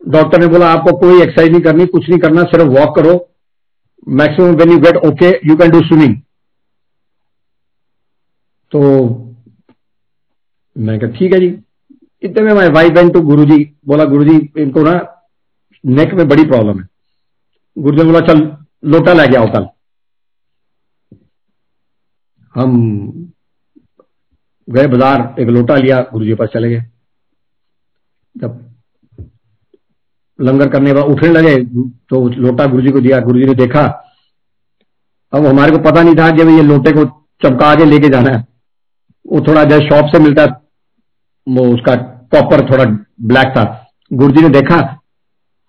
डॉक्टर ने बोला, आपको कोई एक्सरसाइज नहीं करनी, कुछ नहीं करना, सिर्फ़ वॉक करो। Maximum when you get okay you can do swimming तो मैं कहा, ठीक है जी। इतने में my wife went to Guru जी बोला गुरु जी इनको ना नेक में बड़ी प्रॉब्लम है। गुरु जी ने बोला, चल, लोटा ले गया कल। हम गए बाज़ार, एक लोटा लिया गुरु जी पास चले गए। जब लंगर करने बाद उठने लगे तो लोटा गुरु जी को दिया गुरु जी ने देखा, अब हमारे को पता नहीं था कि ये लोटे को चमका के लेके जाना है। वो थोड़ा जैसे शॉप से मिलता, वो उसका कॉपर थोड़ा ब्लैक था। गुरु जी ने देखा,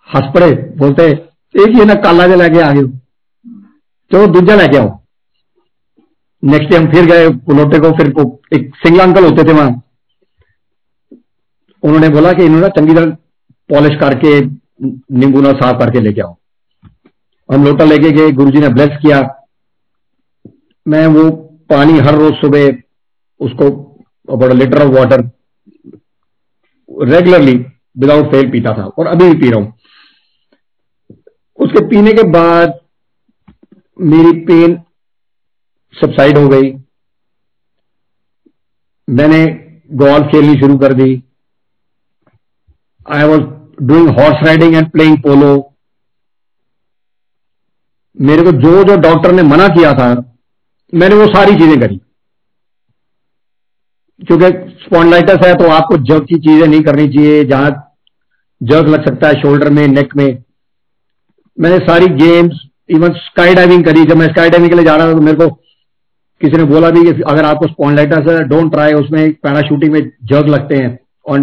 हंस पड़े, बोलते, एक ही ना, काला जो लेके आ गए चलो दूजा लेके आओ। नेक्स्ट डे हम फिर गए लोटे को फिर एक सिंगल अंकल होते थे वहाँ। उन्होंने बोला कि इन्होंने चंगी तरह पॉलिश करके नींबू ना साफ़ करके लेके आओ। हम लोटा लेके गए, गुरुजी ने ब्लेस किया। मैं वो पानी हर रोज सुबह उसको about litre of water regularly without fail पीता था और अभी भी पी रहा हूँ। उसके पीने के बाद मेरी पेन सबसाइड हो गई। मैंने गोल्फ खेलनी शुरू कर दी। I was doing horse riding and playing polo मेरे को जो जो डॉक्टर ने मना किया था, मैंने वो सारी चीज़ें करी। क्योंकि स्पॉन्डाइटिस है तो आपको जग की चीज़ें नहीं करनी चाहिए, जहाँ जग लग सकता है शोल्डर में नेक में। मैंने सारी गेम्स इवन स्काई डाइविंग करी। जब मैं स्काई डाइविंग के लिए जा रहा था तो मेरे को किसी ने बोला भी कि अगर आपको स्पॉन्डाइटिस है डोंट ट्राई उसमें पैराशूटिंग में जग लगते हैं। और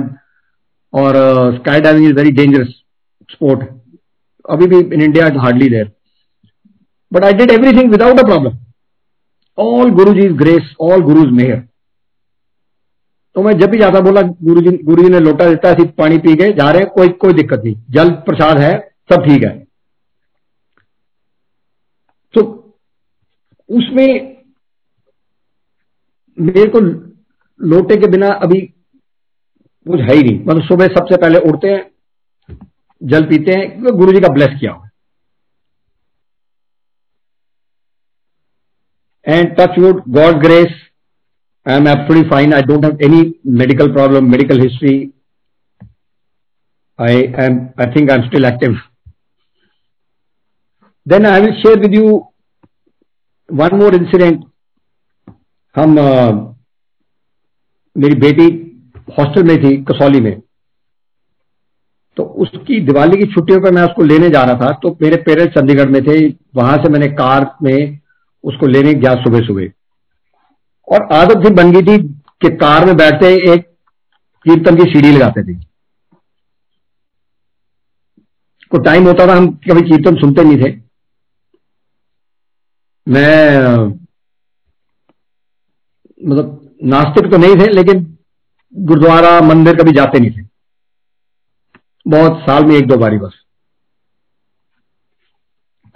और sky diving is very dangerous sport अभी भी in India hardly there but I did everything without a problem all Guru ji grace all Guru's mayor तो मैं जब भी जाता, बोला गुरु जी गुरु जी ने लोटा देता है पानी पी के जा रहे कोई कोई दिक्कत नहीं। जल प्रसाद है, सब ठीक है। तो उसमें मेरे को लोटे के बिना अभी कुछ है ही नहीं। मतलब सुबह सबसे पहले उठते हैं, जल पीते हैं, क्योंकि गुरु जी का ब्लेस किया हुआ and touch wood God grace I am absolutely fine I don't have any medical problem medical history I am I think I am still active then I will share with you one more incident हम मेरी बेटी hostel में थी, कसौली में। तो उसकी दिवाली की छुट्टियों पर मैं उसको लेने जा रहा था तो मेरे पेरेंट्स चंडीगढ़ में थे, वहाँ से मैंने कार में उसको लेने गया सुबह सुबह और आदत थी बन गई थी कि कार में बैठते एक कीर्तन की सीढ़ी लगाते थे। को टाइम होता था, हम कभी कीर्तन सुनते नहीं थे। मैं मतलब नास्तिक तो नहीं थे, लेकिन गुरुद्वारा, मंदिर कभी जाते नहीं थे। बहुत साल में एक दो बारी बस।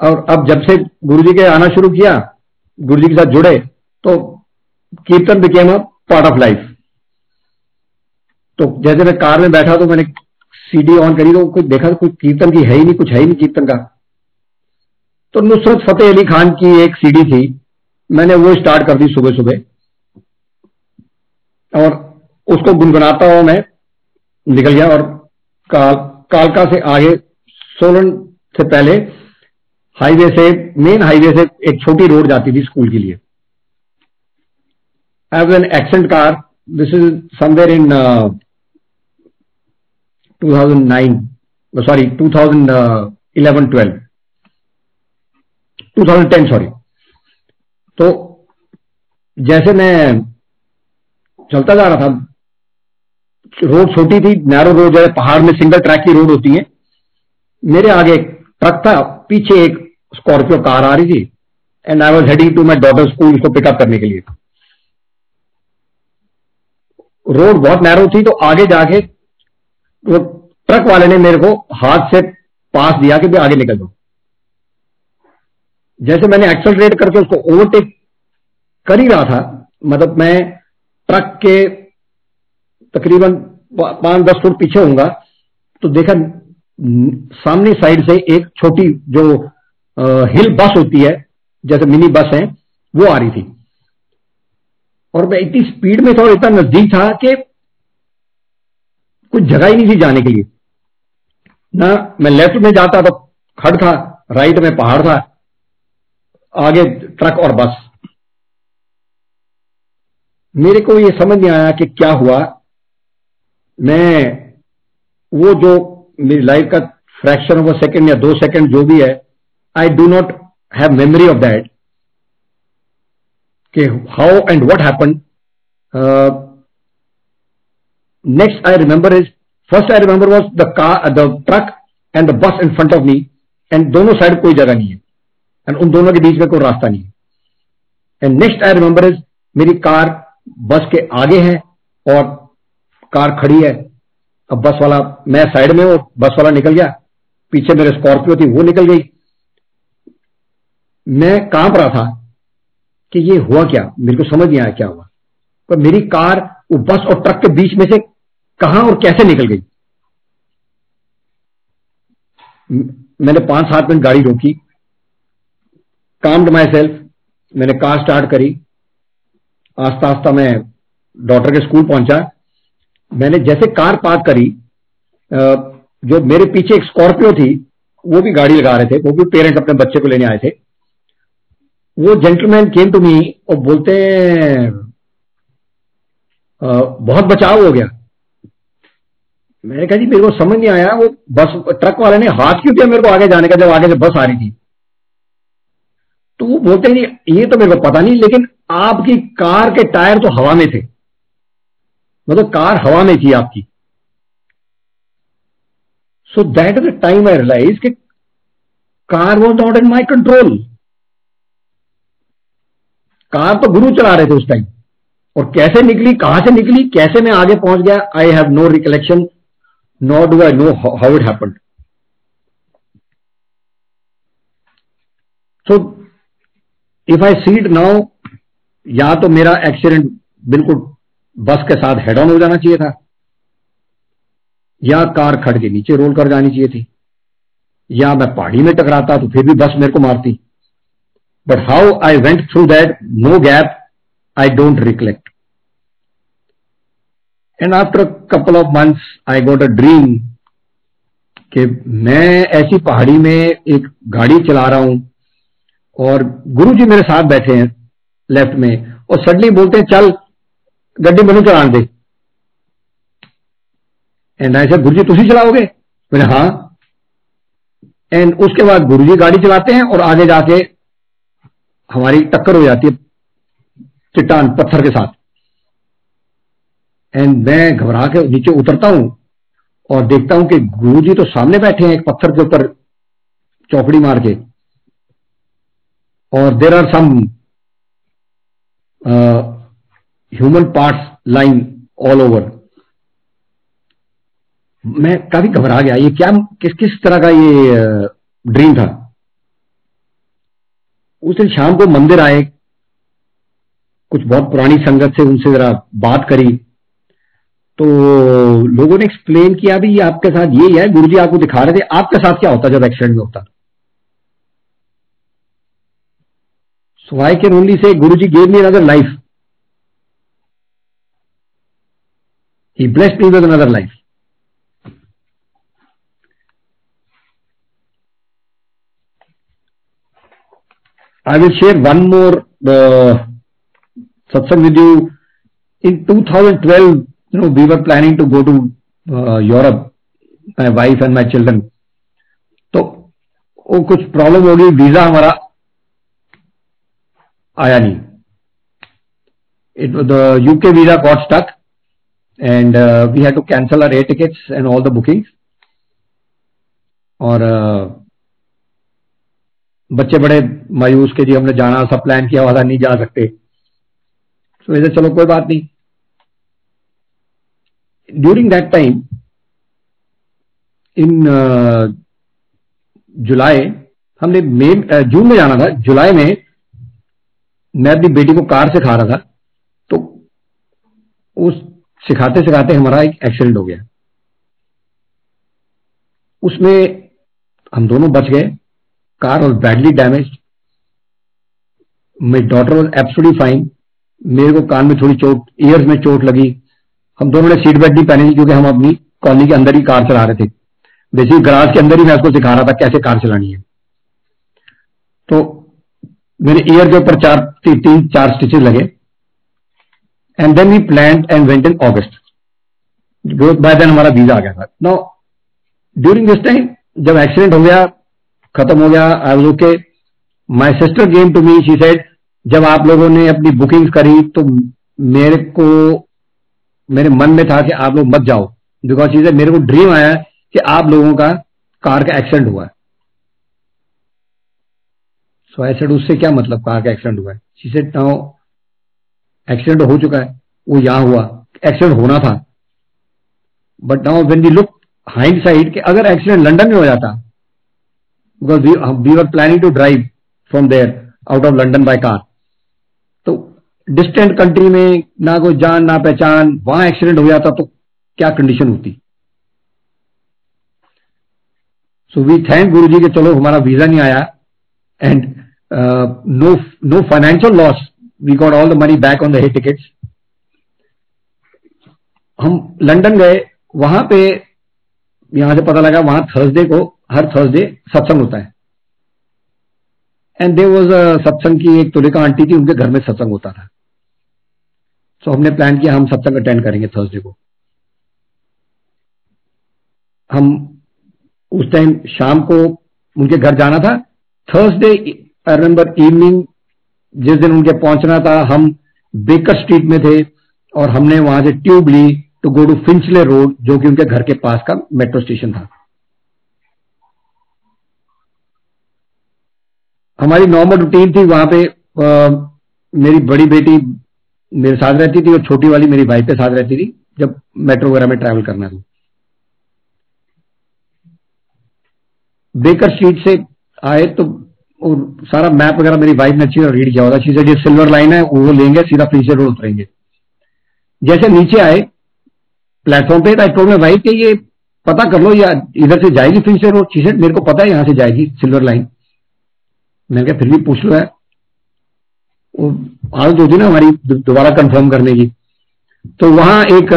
और अब जब से गुरु जी के आना शुरू किया गुरु जी के साथ जुड़े तो kirtan became a part of life तो जैसे मैं कार में बैठा तो मैंने सीडी ऑन करी तो कोई देखा तो कोई कीर्तन की है ही नहीं, कुछ है ही नहीं कीर्तन का। तो नुसरत फतेह अली खान की एक सीडी थी, मैंने वो स्टार्ट कर दी सुबह सुबह और उसको गुनगुनाता हुआ मैं निकल गया और काल, कालका से आगे सोलन से पहले हाईवे से, मेन हाईवे से एक छोटी रोड जाती थी स्कूल के लिए। As an accident car this is somewhere in 2009 sorry 2011 12 2010 sorry तो जैसे मैं चलता जा रहा था। रोड छोटी थी नैरो रोड है, पहाड़ में सिंगल ट्रैक की रोड होती है। मेरे आगे एक ट्रक था, पीछे एक स्कॉर्पियो कार आ रही थी and I was heading to my daughter school उसको पिकअप करने के लिए। रोड बहुत नैरो थी तो आगे जाके वो ट्रक वाले ने मेरे को हाथ से पास दिया कि भी आगे निकल जाओ जैसे मैंने एक्सलरेट करके उसको ओवरटेक कर ही रहा था मतलब मैं ट्रक के तकरीबन पाँच दस फुट पीछे होऊँगा तो देखा सामने साइड से एक छोटी जो आ, हिल बस होती है जैसे मिनी बस है वो आ रही थी। और मैं इतनी स्पीड में था और इतना नज़दीक था कि कुछ जगह ही नहीं थी जाने के लिए। ना मैं लेफ़्ट में जाता तो खड़ था राइट में पहाड़ था आगे ट्रक और बस। मेरे को ये समझ नहीं आया कि क्या हुआ। मैं वो जो मेरी लाइफ का फ्रैक्शन ऑफ़ सेकंड या दो सेकंड जो भी है I do not have memory of that कि how and what happen next I remember is first I remember was the car the truck and the bus in front of me and दोनों side कोई जगह नहीं है and उन दोनों के बीच में कोई रास्ता नहीं है। And next I remember is मेरी कार बस के आगे है और कार खड़ी है। अब बस वाला, मैं साइड में हूँ, बस वाला निकल गया। पीछे मेरे स्कॉर्पियो थी, वो निकल गई। मैं काँप रहा था कि ये हुआ क्या? मेरे को समझ नहीं आया क्या हुआ। पर मेरी कार, वो बस और ट्रक के बीच में से कहा और कैसे निकल गई? मैंने पाँच सात मिनट गाड़ी रोकी। काम्ड माई सेल्फ मैंने कार स्टार्ट करी। आस्ता आस्ता मैं डॉक्टर के स्कूल पहुँचा। मैंने जैसे कार पार्क करी जो मेरे पीछे एक स्कॉर्पियो थी, वो भी गाड़ी लगा रहे थे, वो भी पेरेंट्स अपने बच्चे को लेने आए थे। वो जेंटलमैन केम टू मी और बोलते बहुत बचाव हो गया। मैंने कहा, जी, मेरे को समझ नहीं आया, वो बस, ट्रक वाले ने हाथ क्यों दिया मेरे को आगे जाने का, जब आगे से बस आ रही थी? तो वो बोलते नहीं ये तो मेरे को पता नहीं, लेकिन आपकी कार के टायर तो हवा में थे। मतलब कार हवा में थी आपकी। So that the time I realise कि car was not in my control car तो गुरु चला रहे थे उस टाइम और कैसे निकली, कहाँ से निकली, कैसे मैं आगे पहुँच गया I have no recollection not do I know how it happen so if I see it now या तो मेरा एक्सीडेंट बिल्कुल बस के साथ हेड ऑन हो जाना चाहिए था, या कार खड़ के नीचे रोल कर जानी चाहिए थी, या मैं पहाड़ी में टकराता तो फिर भी बस मेरे को मारती। But how I went through that no gap I don't recollect and after couple of months I got a dream कि मैं ऐसी पहाड़ी में एक गाड़ी चला रहा हूँ और गुरु जी मेरे साथ बैठे हैं। लेफ़्ट में। और सडनली बोलते हैं, चल गड्डी मैनू चलान दे एंड ऐसे गुरु जी तुम चलाओगे? मैंने हाँ. एंड उसके बाद गुरु जी गाड़ी चलाते हैं और आगे जाके हमारी टक्कर हो जाती है चिट्टान पत्थर के साथ। एंड मैं घबरा के नीचे उतरता हूँ और देखता हूँ कि गुरु जी तो सामने बैठे हैं एक पत्थर के ऊपर चौकड़ी मार के। और there are some human parts lying all over मैं काफ़ी घबरा गया। ये क्या, किस किस तरह का ये ड्रीम था? उस दिन शाम को मंदिर आए। कुछ बहुत पुरानी संगत से उनसे जरा बात करी। तो लोगों ने एक्सप्लेन किया भी आपके साथ ये है गुरुजी आपको दिखा रहे थे। आपके साथ क्या होता जब एक्सीडेंट में होता? आई can only say Guru ji gave me another life he blessed me with another life I will share one more uh, satsang with you. In 2012, you know, we were planning to go to uh, Europe, my wife and my children. तो वो कुछ problem हो गई visa हमारा आया नहीं। The UK visa got stuck and uh, we had to cancel our air tickets and all the bookings. और uh, बच्चे बड़े मायूस के जी हमने जाना सब प्लान किया था नहीं जा सकते। तो ऐसे चलो कोई बात नहीं. During that time in July हमने मई जून में जाना था। जुलाई में मैं अपनी बेटी को कार सिखा रहा था तो उस सिखाते सिखाते हमारा एक एक्सीडेंट हो गया। उसमें हम दोनों बच गए। Car was badly damage my daughter was absolutely fine मेरे को कान में थोड़ी चोट ईयर्स में चोट लगी। हम दोनों ने सीट बेल्ट नहीं पहनी क्योंकि हम अपनी कॉलोनी के अंदर ही कार चला रहे थे। बेसिक गराज के अंदर ही मैं उसको सिखा रहा था कैसे कार चलानी है। तो मेरे ईयर के ऊपर चार ती, तीन चार स्टिचेस लगे। And then we plan and went in August by then हमारा वीज़ा आ गया था। नो ड्यूरिंग दिस टाइम जब एक्सीडेंट हो गया खत्म हो गया I was okay my sister came to me she said जब आप लोगों ने अपनी बुकिंग करी तो मेरे को मेरे मन में था कि आप लोग मत जाओ। बिकॉज़ चीज़ें मेरे को ड्रीम आया कि आप लोगों का कार का एक्सीडेंट हुआ है। सो आई सेड उससे क्या मतलब? कार का एक्सीडेंट हुआ है। शी सेड नाउ एक्सीडेंट हो चुका है। वो यहाँ हुआ। एक्सीडेंट होना था। But now when we look hindsight कि अगर एक्सीडेंट लंदन में हो जाता because we were planning to drive from there out of London by car तो डिस्टेंट कंट्री में ना कोई जान, ना पहचान, वहाँ एक्सीडेंट हो जाता तो क्या कंडीशन होती? सो वी थैंक गुरु जी के चलो, हमारा वीज़ा नहीं आया। And no no financial loss we got all the money back on the air tickets हम लंदन गए वहाँ पे यहाँ से पता लगा वहाँ थर्सडे को हर थर्सडे सत्संग होता है। एंड दे वॉज़ सत्संग की एक तुलिका आंटी थी उनके घर में सत्संग होता था। सो so, हमने प्लान किया हम सत्संग अटेंड करेंगे थर्सडे को। हम उस टाइम शाम को उनके घर जाना था। थर्सडे आई रिमेंबर इवनिंग जिस दिन उनके पहुँचना था हम बेकर स्ट्रीट में थे और हमने वहाँ से tube Lee to go to Finchley Road जो कि उनके घर के पास का मेट्रो स्टेशन था। हमारी नॉर्मल रूटीन थी वहाँ पे आ, मेरी बड़ी बेटी मेरे साथ रहती थी और छोटी वाली मेरी वाइफ के साथ रहती थी जब मेट्रो वगैरह में ट्रैवल करना था। बेकर स्ट्रीट से आए तो और सारा मैप वगैरह मेरी वाइफ ने अच्छी तरह रीड किया होगा। चीज़ें जो सिल्वर लाइन है, वो लेंगे, सीधा फ्रीजर रोड उतरेंगे. जैसे नीचे आए प्लेटफॉर्म पे आई माई वाइफ के ये पता कर लो, या इधर से जाएगी फ्रीजर रोड चीज़ें मेरे को पता है, यहाँ से जाएगी सिल्वर लाइन मैंने कहा, फिर भी पूछ लो है आदत होती ना हमारी दोबारा कंफर्म करने की. तो वहाँ एक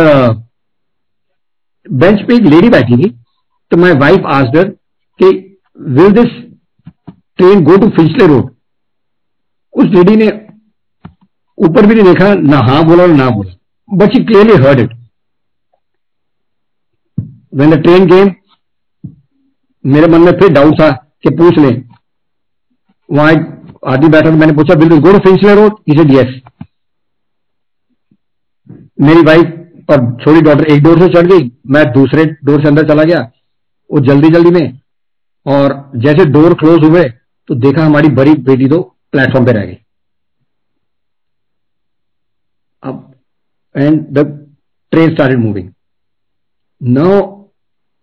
बेंच पे एक लेडी बैठी थी। तो माई वाइफ आस्डर कि will this train go to Finchley Road. उस लेडी ने ऊपर भी नहीं देखा, ना हाँ बोला और ना बोला। But she clearly heard it when the train came मेरे मन में फिर डाउट था कि पूछ ले। वहाँ एक आदमी बैठा था मैंने पूछा, बिल्कुल गो टू फिंचले रोड इसे यस मेरी वाइफ और छोटी डॉटर एक डोर से चढ़ गई। मैं दूसरे डोर से अंदर चला गया, वो जल्दी जल्दी में। और जैसे डोर क्लोज हुए तो देखा हमारी बड़ी बेटी तो प्लेटफॉर्म पे रह गई। अब and the train started moving now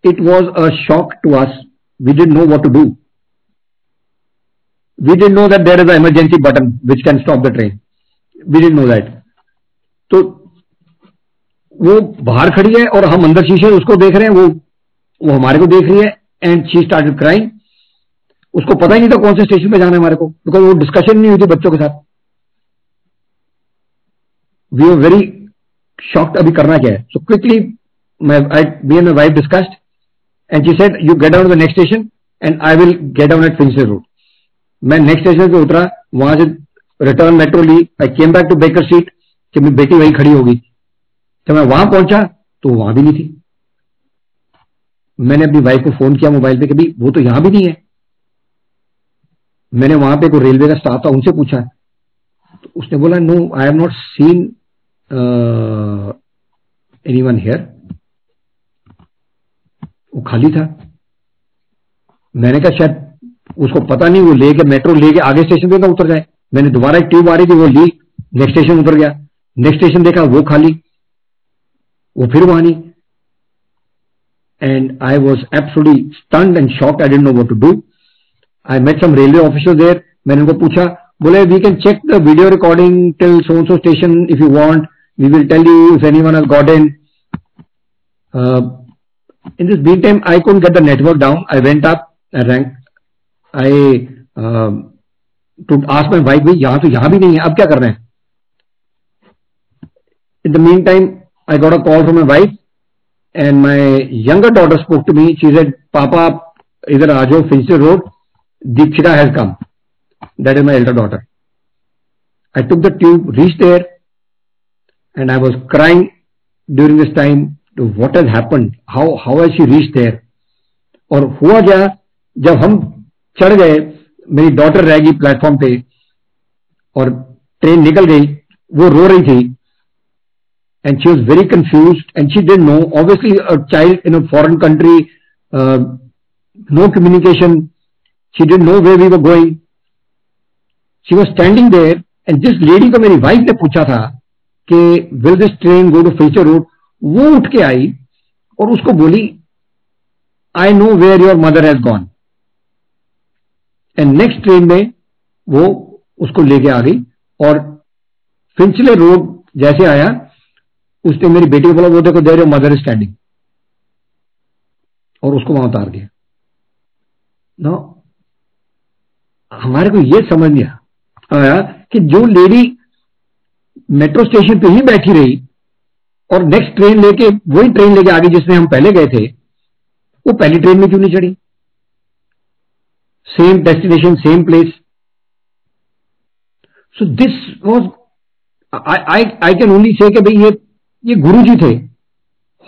it was a shock to us we did know what to do we did know that there is a emergency button which can stop the train we did know that तो वो बाहर खड़ी है और हम अंदर शीशे उसको देख रहे हैं, वो वो हमारे को देख रही है एंड शी स्टार्टेड क्राइंग उसको पता ही नहीं था कौन से स्टेशन पे जाना है हमारे को बिकॉज़ वो डिस्कशन नहीं हुई थी बच्चों के साथ। वी आर वेरी शॉक्ड अभी करना क्या है। So quickly me and wife discussed and she said you get down the next station and I will get down at Finchley Road मैं नेक्स्ट स्टेशन पे उतरा, वहाँ से return metro Lee I came back to Baker Street कि मेरी बेटी वही खड़ी होगी। जब मैं वहाँ पहुँचा तो वहाँ भी नहीं थी। मैंने अपनी वाइफ को फ़ोन किया मोबाइल पे कि वो तो यहाँ भी नहीं है। मैंने वहाँ पे कोई रेलवे का स्टाफ था, उनसे पूछा तो उसने बोला no I have not seen any one here वो खाली था। मैंने कहा, शायद उसको पता नहीं, वो लेके, मेट्रो लेके आगे स्टेशन पे ना उतर जाए? मैंने दोबारा एक ट्यूब आ रही थी, वो ली नेक्स्ट स्टेशन उतर गया। नेक्स्ट स्टेशन देखा, वो खाली। वो फिर वहाँ नहीं। And I was absolutely stunned and shock I didn't know what to do I met some railway officer there मैंने उनको पूछा, बोले we can check the video recording till so so station if you want we will tell you if any one are got in in this be time I could get the network down I went up rank I too asked my wife भी यहाँ तो यहाँ भी नहीं है अब क्या कर रहे हैं? In the meantime I got a call from my wife and my younger daughter spoke to me she said पापा इधर आज Finchley Road Dikshika has come that is my elder daughter I took the tube, reached there, and I was crying during this time to what has happened, how how has she reached there? और हुआ क्या जब हम चढ़ गए मेरी daughter रह गई प्लेटफॉर्म पे और ट्रेन निकल गई वो रो रही थी and she was very confused and she didn't know obviously a child in a foreign country uh, no communication she didn't know where we were going. She was standing there, and this lady को मेरी wife ने पूछा था कि, will this train go to Filcher road? वो उठ के आई और उसको बोली I know where your mother has gone and next train में वो उसको लेके आ गई और फिंचले रोड जैसे आया, उसने मेरी बेटी को बोला, वो देखो देर योर मदर स्टैंडिंग और उसको वहाँ उतार दिया। नो हमारे को ये समझ नहीं आया कि जो लेडी मेट्रो स्टेशन पे ही बैठी रही और नेक्स्ट ट्रेन लेके, वही ट्रेन लेके आगे जिसमें हम पहले गए थे, वो पहली ट्रेन में क्यों नहीं चढ़ी? Same destination same place so this was I can only say कि भाई ये ये गुरु जी थे।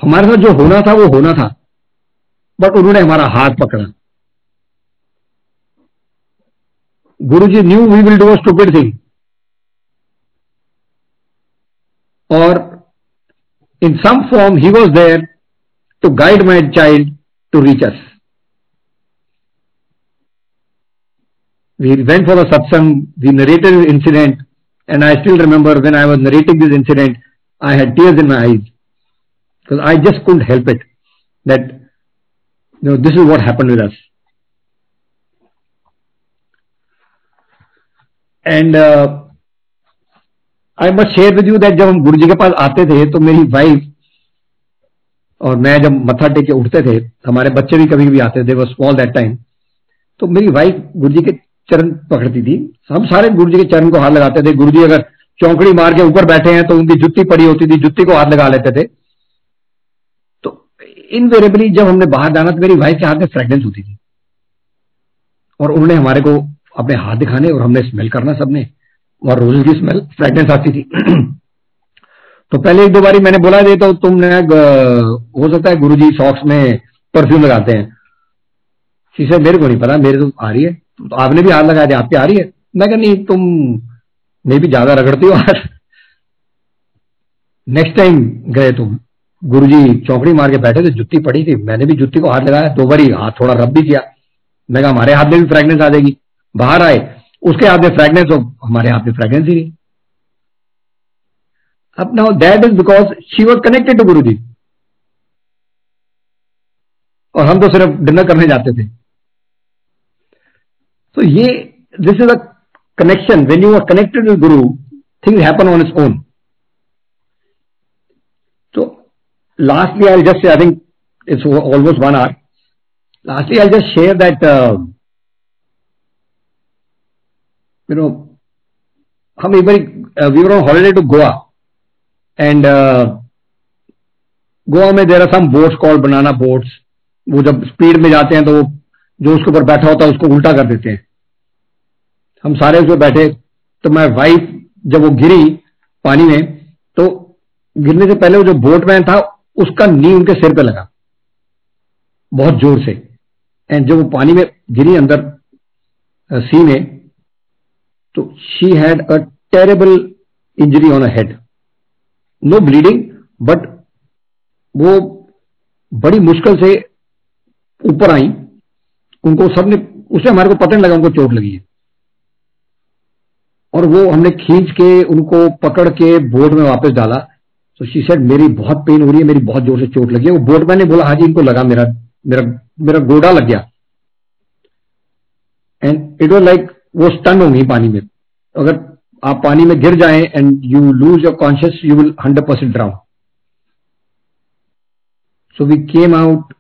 हमारे साथ जो होना था, वो होना था। बट उन्होंने हमारा हाथ पकड़ा। Guruji knew we will do a stupid thing. Or in some form, he was there to guide my child to reach us. We went for a satsang, we narrated the incident, and I still remember when I was narrating this incident, I had tears in my eyes because I just couldn't help it that you know, this is what happened with us. Uh, I must share with you that जब हम गुरु जी के पास आते थे तो मेरी wife और मैं जब मत्था टेक के उठते थे हमारे बच्चे भी कभी भी आते थे वो स्मॉल दैट टाइम तो मेरी वाइफ गुरु जी के चरण पकड़ती थी। हम सारे गुरु जी के चरण को हाथ लगाते थे। गुरु जी अगर चौंकड़ी मार के ऊपर बैठे हैं तो उनकी जुत्ती पड़ी होती थी जुत्ती को हाथ लगा लेते थे। तो इनवेरेबली जब हमने बाहर जाना तो मेरी वाइफ के हाथ में फ्रेगनेंस होती थी। और उन्होंने हमारे को अपने हाथ दिखाने और हमने स्मेल करना सबने, और रोज की स्मेल फ्रेगनेंस आती थी। <clears throat> तो पहले एक दो बारी मैंने बोला दे तो तुमने हो सकता है गुरुजी सॉक्स में परफ्यूम लगाते हैं। शीशे मेरे को नहीं पता, मेरे तो आ रही है। तो आपने भी हाथ लगाया थे आपकी आ रही है? मैं कहा, नहीं, तुम मे भी ज़्यादा रगड़ती हो हाथ नेक्स्ट टाइम गए तुम, गुरुजी चौकड़ी मार के बैठे थे, जुत्ती पड़ी थी, मैंने भी जुत्ती को हाथ लगाया, दो बारी हाथ थोड़ा रब भी किया। मैं कहा, हमारे हाथ में भी फ्रेगनेंस आ जाएगी। बाहर आए, उसके हाथ में फ्रेगनेंस हो, हमारे हाथ में फ्रेगनेंस ही नहीं। अब now that is because she was connected to Guru ji और हम तो सिर्फ़ डिनर करने जाते थे। तो ये this is a connection when you are connected with Guru things happen on its own तो lastly I just I think it's almost one hour lastly I just share that you know, हम एक बार we were on holiday to Goa and Goa में there are some boats called banana boats वो जब speed में जाते हैं तो वो जो उसके ऊपर बैठा होता है उसको उल्टा कर देते हैं। हम सारे उसमें बैठे तो मैं वाइफ जब वो गिरी पानी में तो गिरने से पहले वो जो बोटमैन था उसका नी उनके सिर पे लगा। बहुत ज़ोर से। एंड जब वो पानी में गिरी अंदर सी uh, में तो she had a terrible injury on a head no bleeding but वो बड़ी मुश्किल से ऊपर आई। उनको सबने, उसे हमारे को पता नहीं लगा, उनको चोट लगी है। और वो हमने खींच के, उनको पकड़ के बोर्ड में वापस डाला। तो शी सेड मेरी बहुत पेन हो रही है, मेरी बहुत ज़ोर से चोट लगी है। वो बोर्ड मैन बोला हाँ जी, इनको लगा मेरा मेरा मेरा गोडा लग गया। एंड इट वॉज़ लाइक वो स्टन होंगी पानी में। अगर आप पानी में गिर जाएँ and you lose your conscious you will hundred percent drown so we came out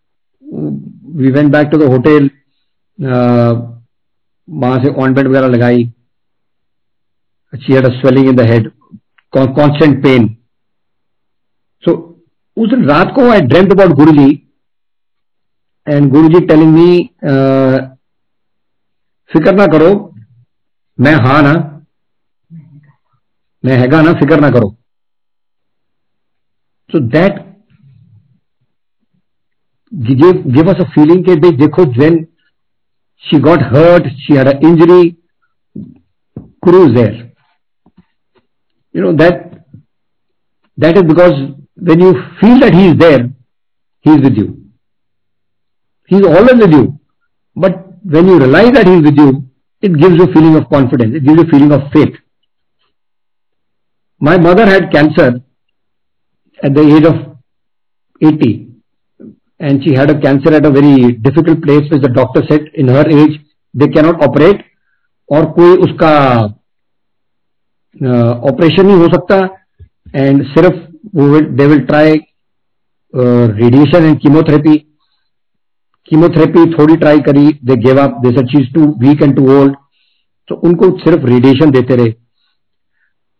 we went back to the hotel वहाँ से ऑनबेड वगैरह लगाई। She had swelling in the head constant pain so उस रात को आई dreamed about Guru ji and Guru ji telling me फ़िक्र ना करो मैं हाँ ना? मैं हैगा ना? फ़िक्र ना करो। So that give us a feeling के भाई देखो when she got hurt she her injury cured there you know that that is because when you feel that he is there he is with you he is always with you but when you realise that he is with you it gives you a feeling of confidence. It gives you a feeling of faith. My mother had cancer at the age of 80 and she had a cancer at a very difficult place which the doctor said in her age they cannot operate और कोई उसका operation नहीं हो सकता and सिर्फ they will try radiation and chemotherapy chemotherapy थोड़ी try करी they give up they she is two week and to old तो उनको सिर्फ़ रेडिएशन देते रहे।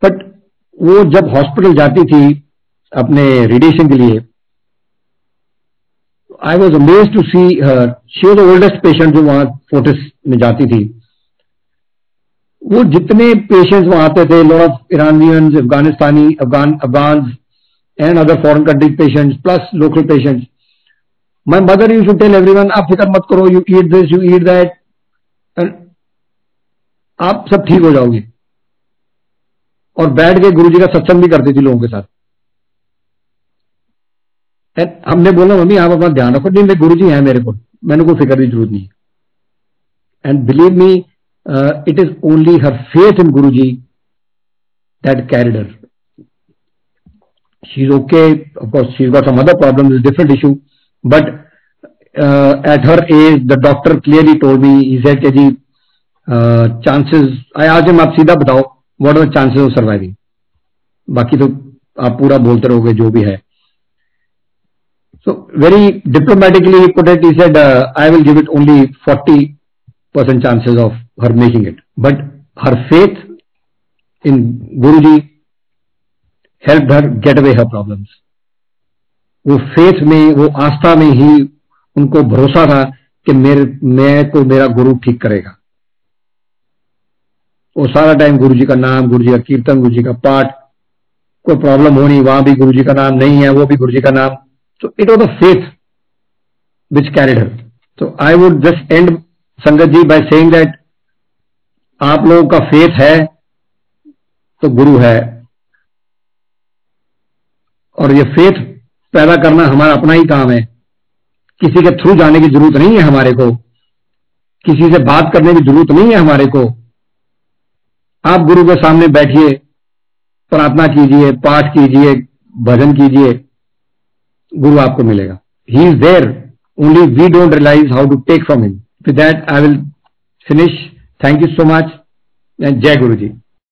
बट वो जब हॉस्पिटल जाती थी अपने रेडिएशन के लिए I was amaze to see her she was oldest patient जो वहाँ फोर्टिस में जाती थी। वो जितने पेशेंट्स वहाँ आते थे lot of Iranians Afghanistani Afghan Afghan and other foreign country patients plus local patients Mother used to tell everyone, आप फ़िक्र मत करो you eat this you eat that आप सब ठीक हो जाओगे। और बैठ के गुरु जी का सत्संग भी करती थी लोगों के साथ। And हमने बोला मम्मी आप अपना ध्यान रखो नहीं मैं गुरु जी है मेरे को मैंने कोई फ़िक्र की ज़रूरत नहीं and believe me it is only her faith in Guru ji that carried her she's okay. Of course she's got some other problems different issue. But uh, at her age the doctor clearly told me he said कि जी chances आई आज आप सीधा बताओ what are the chances of surviving बाकी तो आप पूरा बोलते रहोगे जो भी है diplomatically he put it he said uh, i will give it only 40 percent chances of her making it but her faith in guruji helped her get away her problems वो फेथ में, वो आस्था में ही उनको भरोसा था कि मेरे, मैं को मेरा गुरु ठीक करेगा। वो सारा टाइम गुरु जी का नाम गुरु जी का कीर्तन गुरु जी का पाठ, कोई प्रॉब्लम होनी वहाँ भी गुरु जी का नाम नहीं है, वो भी गुरु जी का नाम। तो it was a faith which carried her तो आई वुड जस्ट एंड संगत जी बाय सेइंग दैट आप लोगों का फेथ है तो गुरु है। और ये फेथ पैदा करना हमारा अपना ही काम है। किसी के थ्रू जाने की ज़रूरत नहीं है हमारे को। किसी से बात करने की ज़रूरत नहीं है हमारे को। आप गुरु के सामने बैठिए, प्रार्थना कीजिए, पाठ कीजिए, भजन कीजिए, गुरु आपको मिलेगा। He is there only we don't realise how to take from him with that I will finish thank you so much जय गुरु जी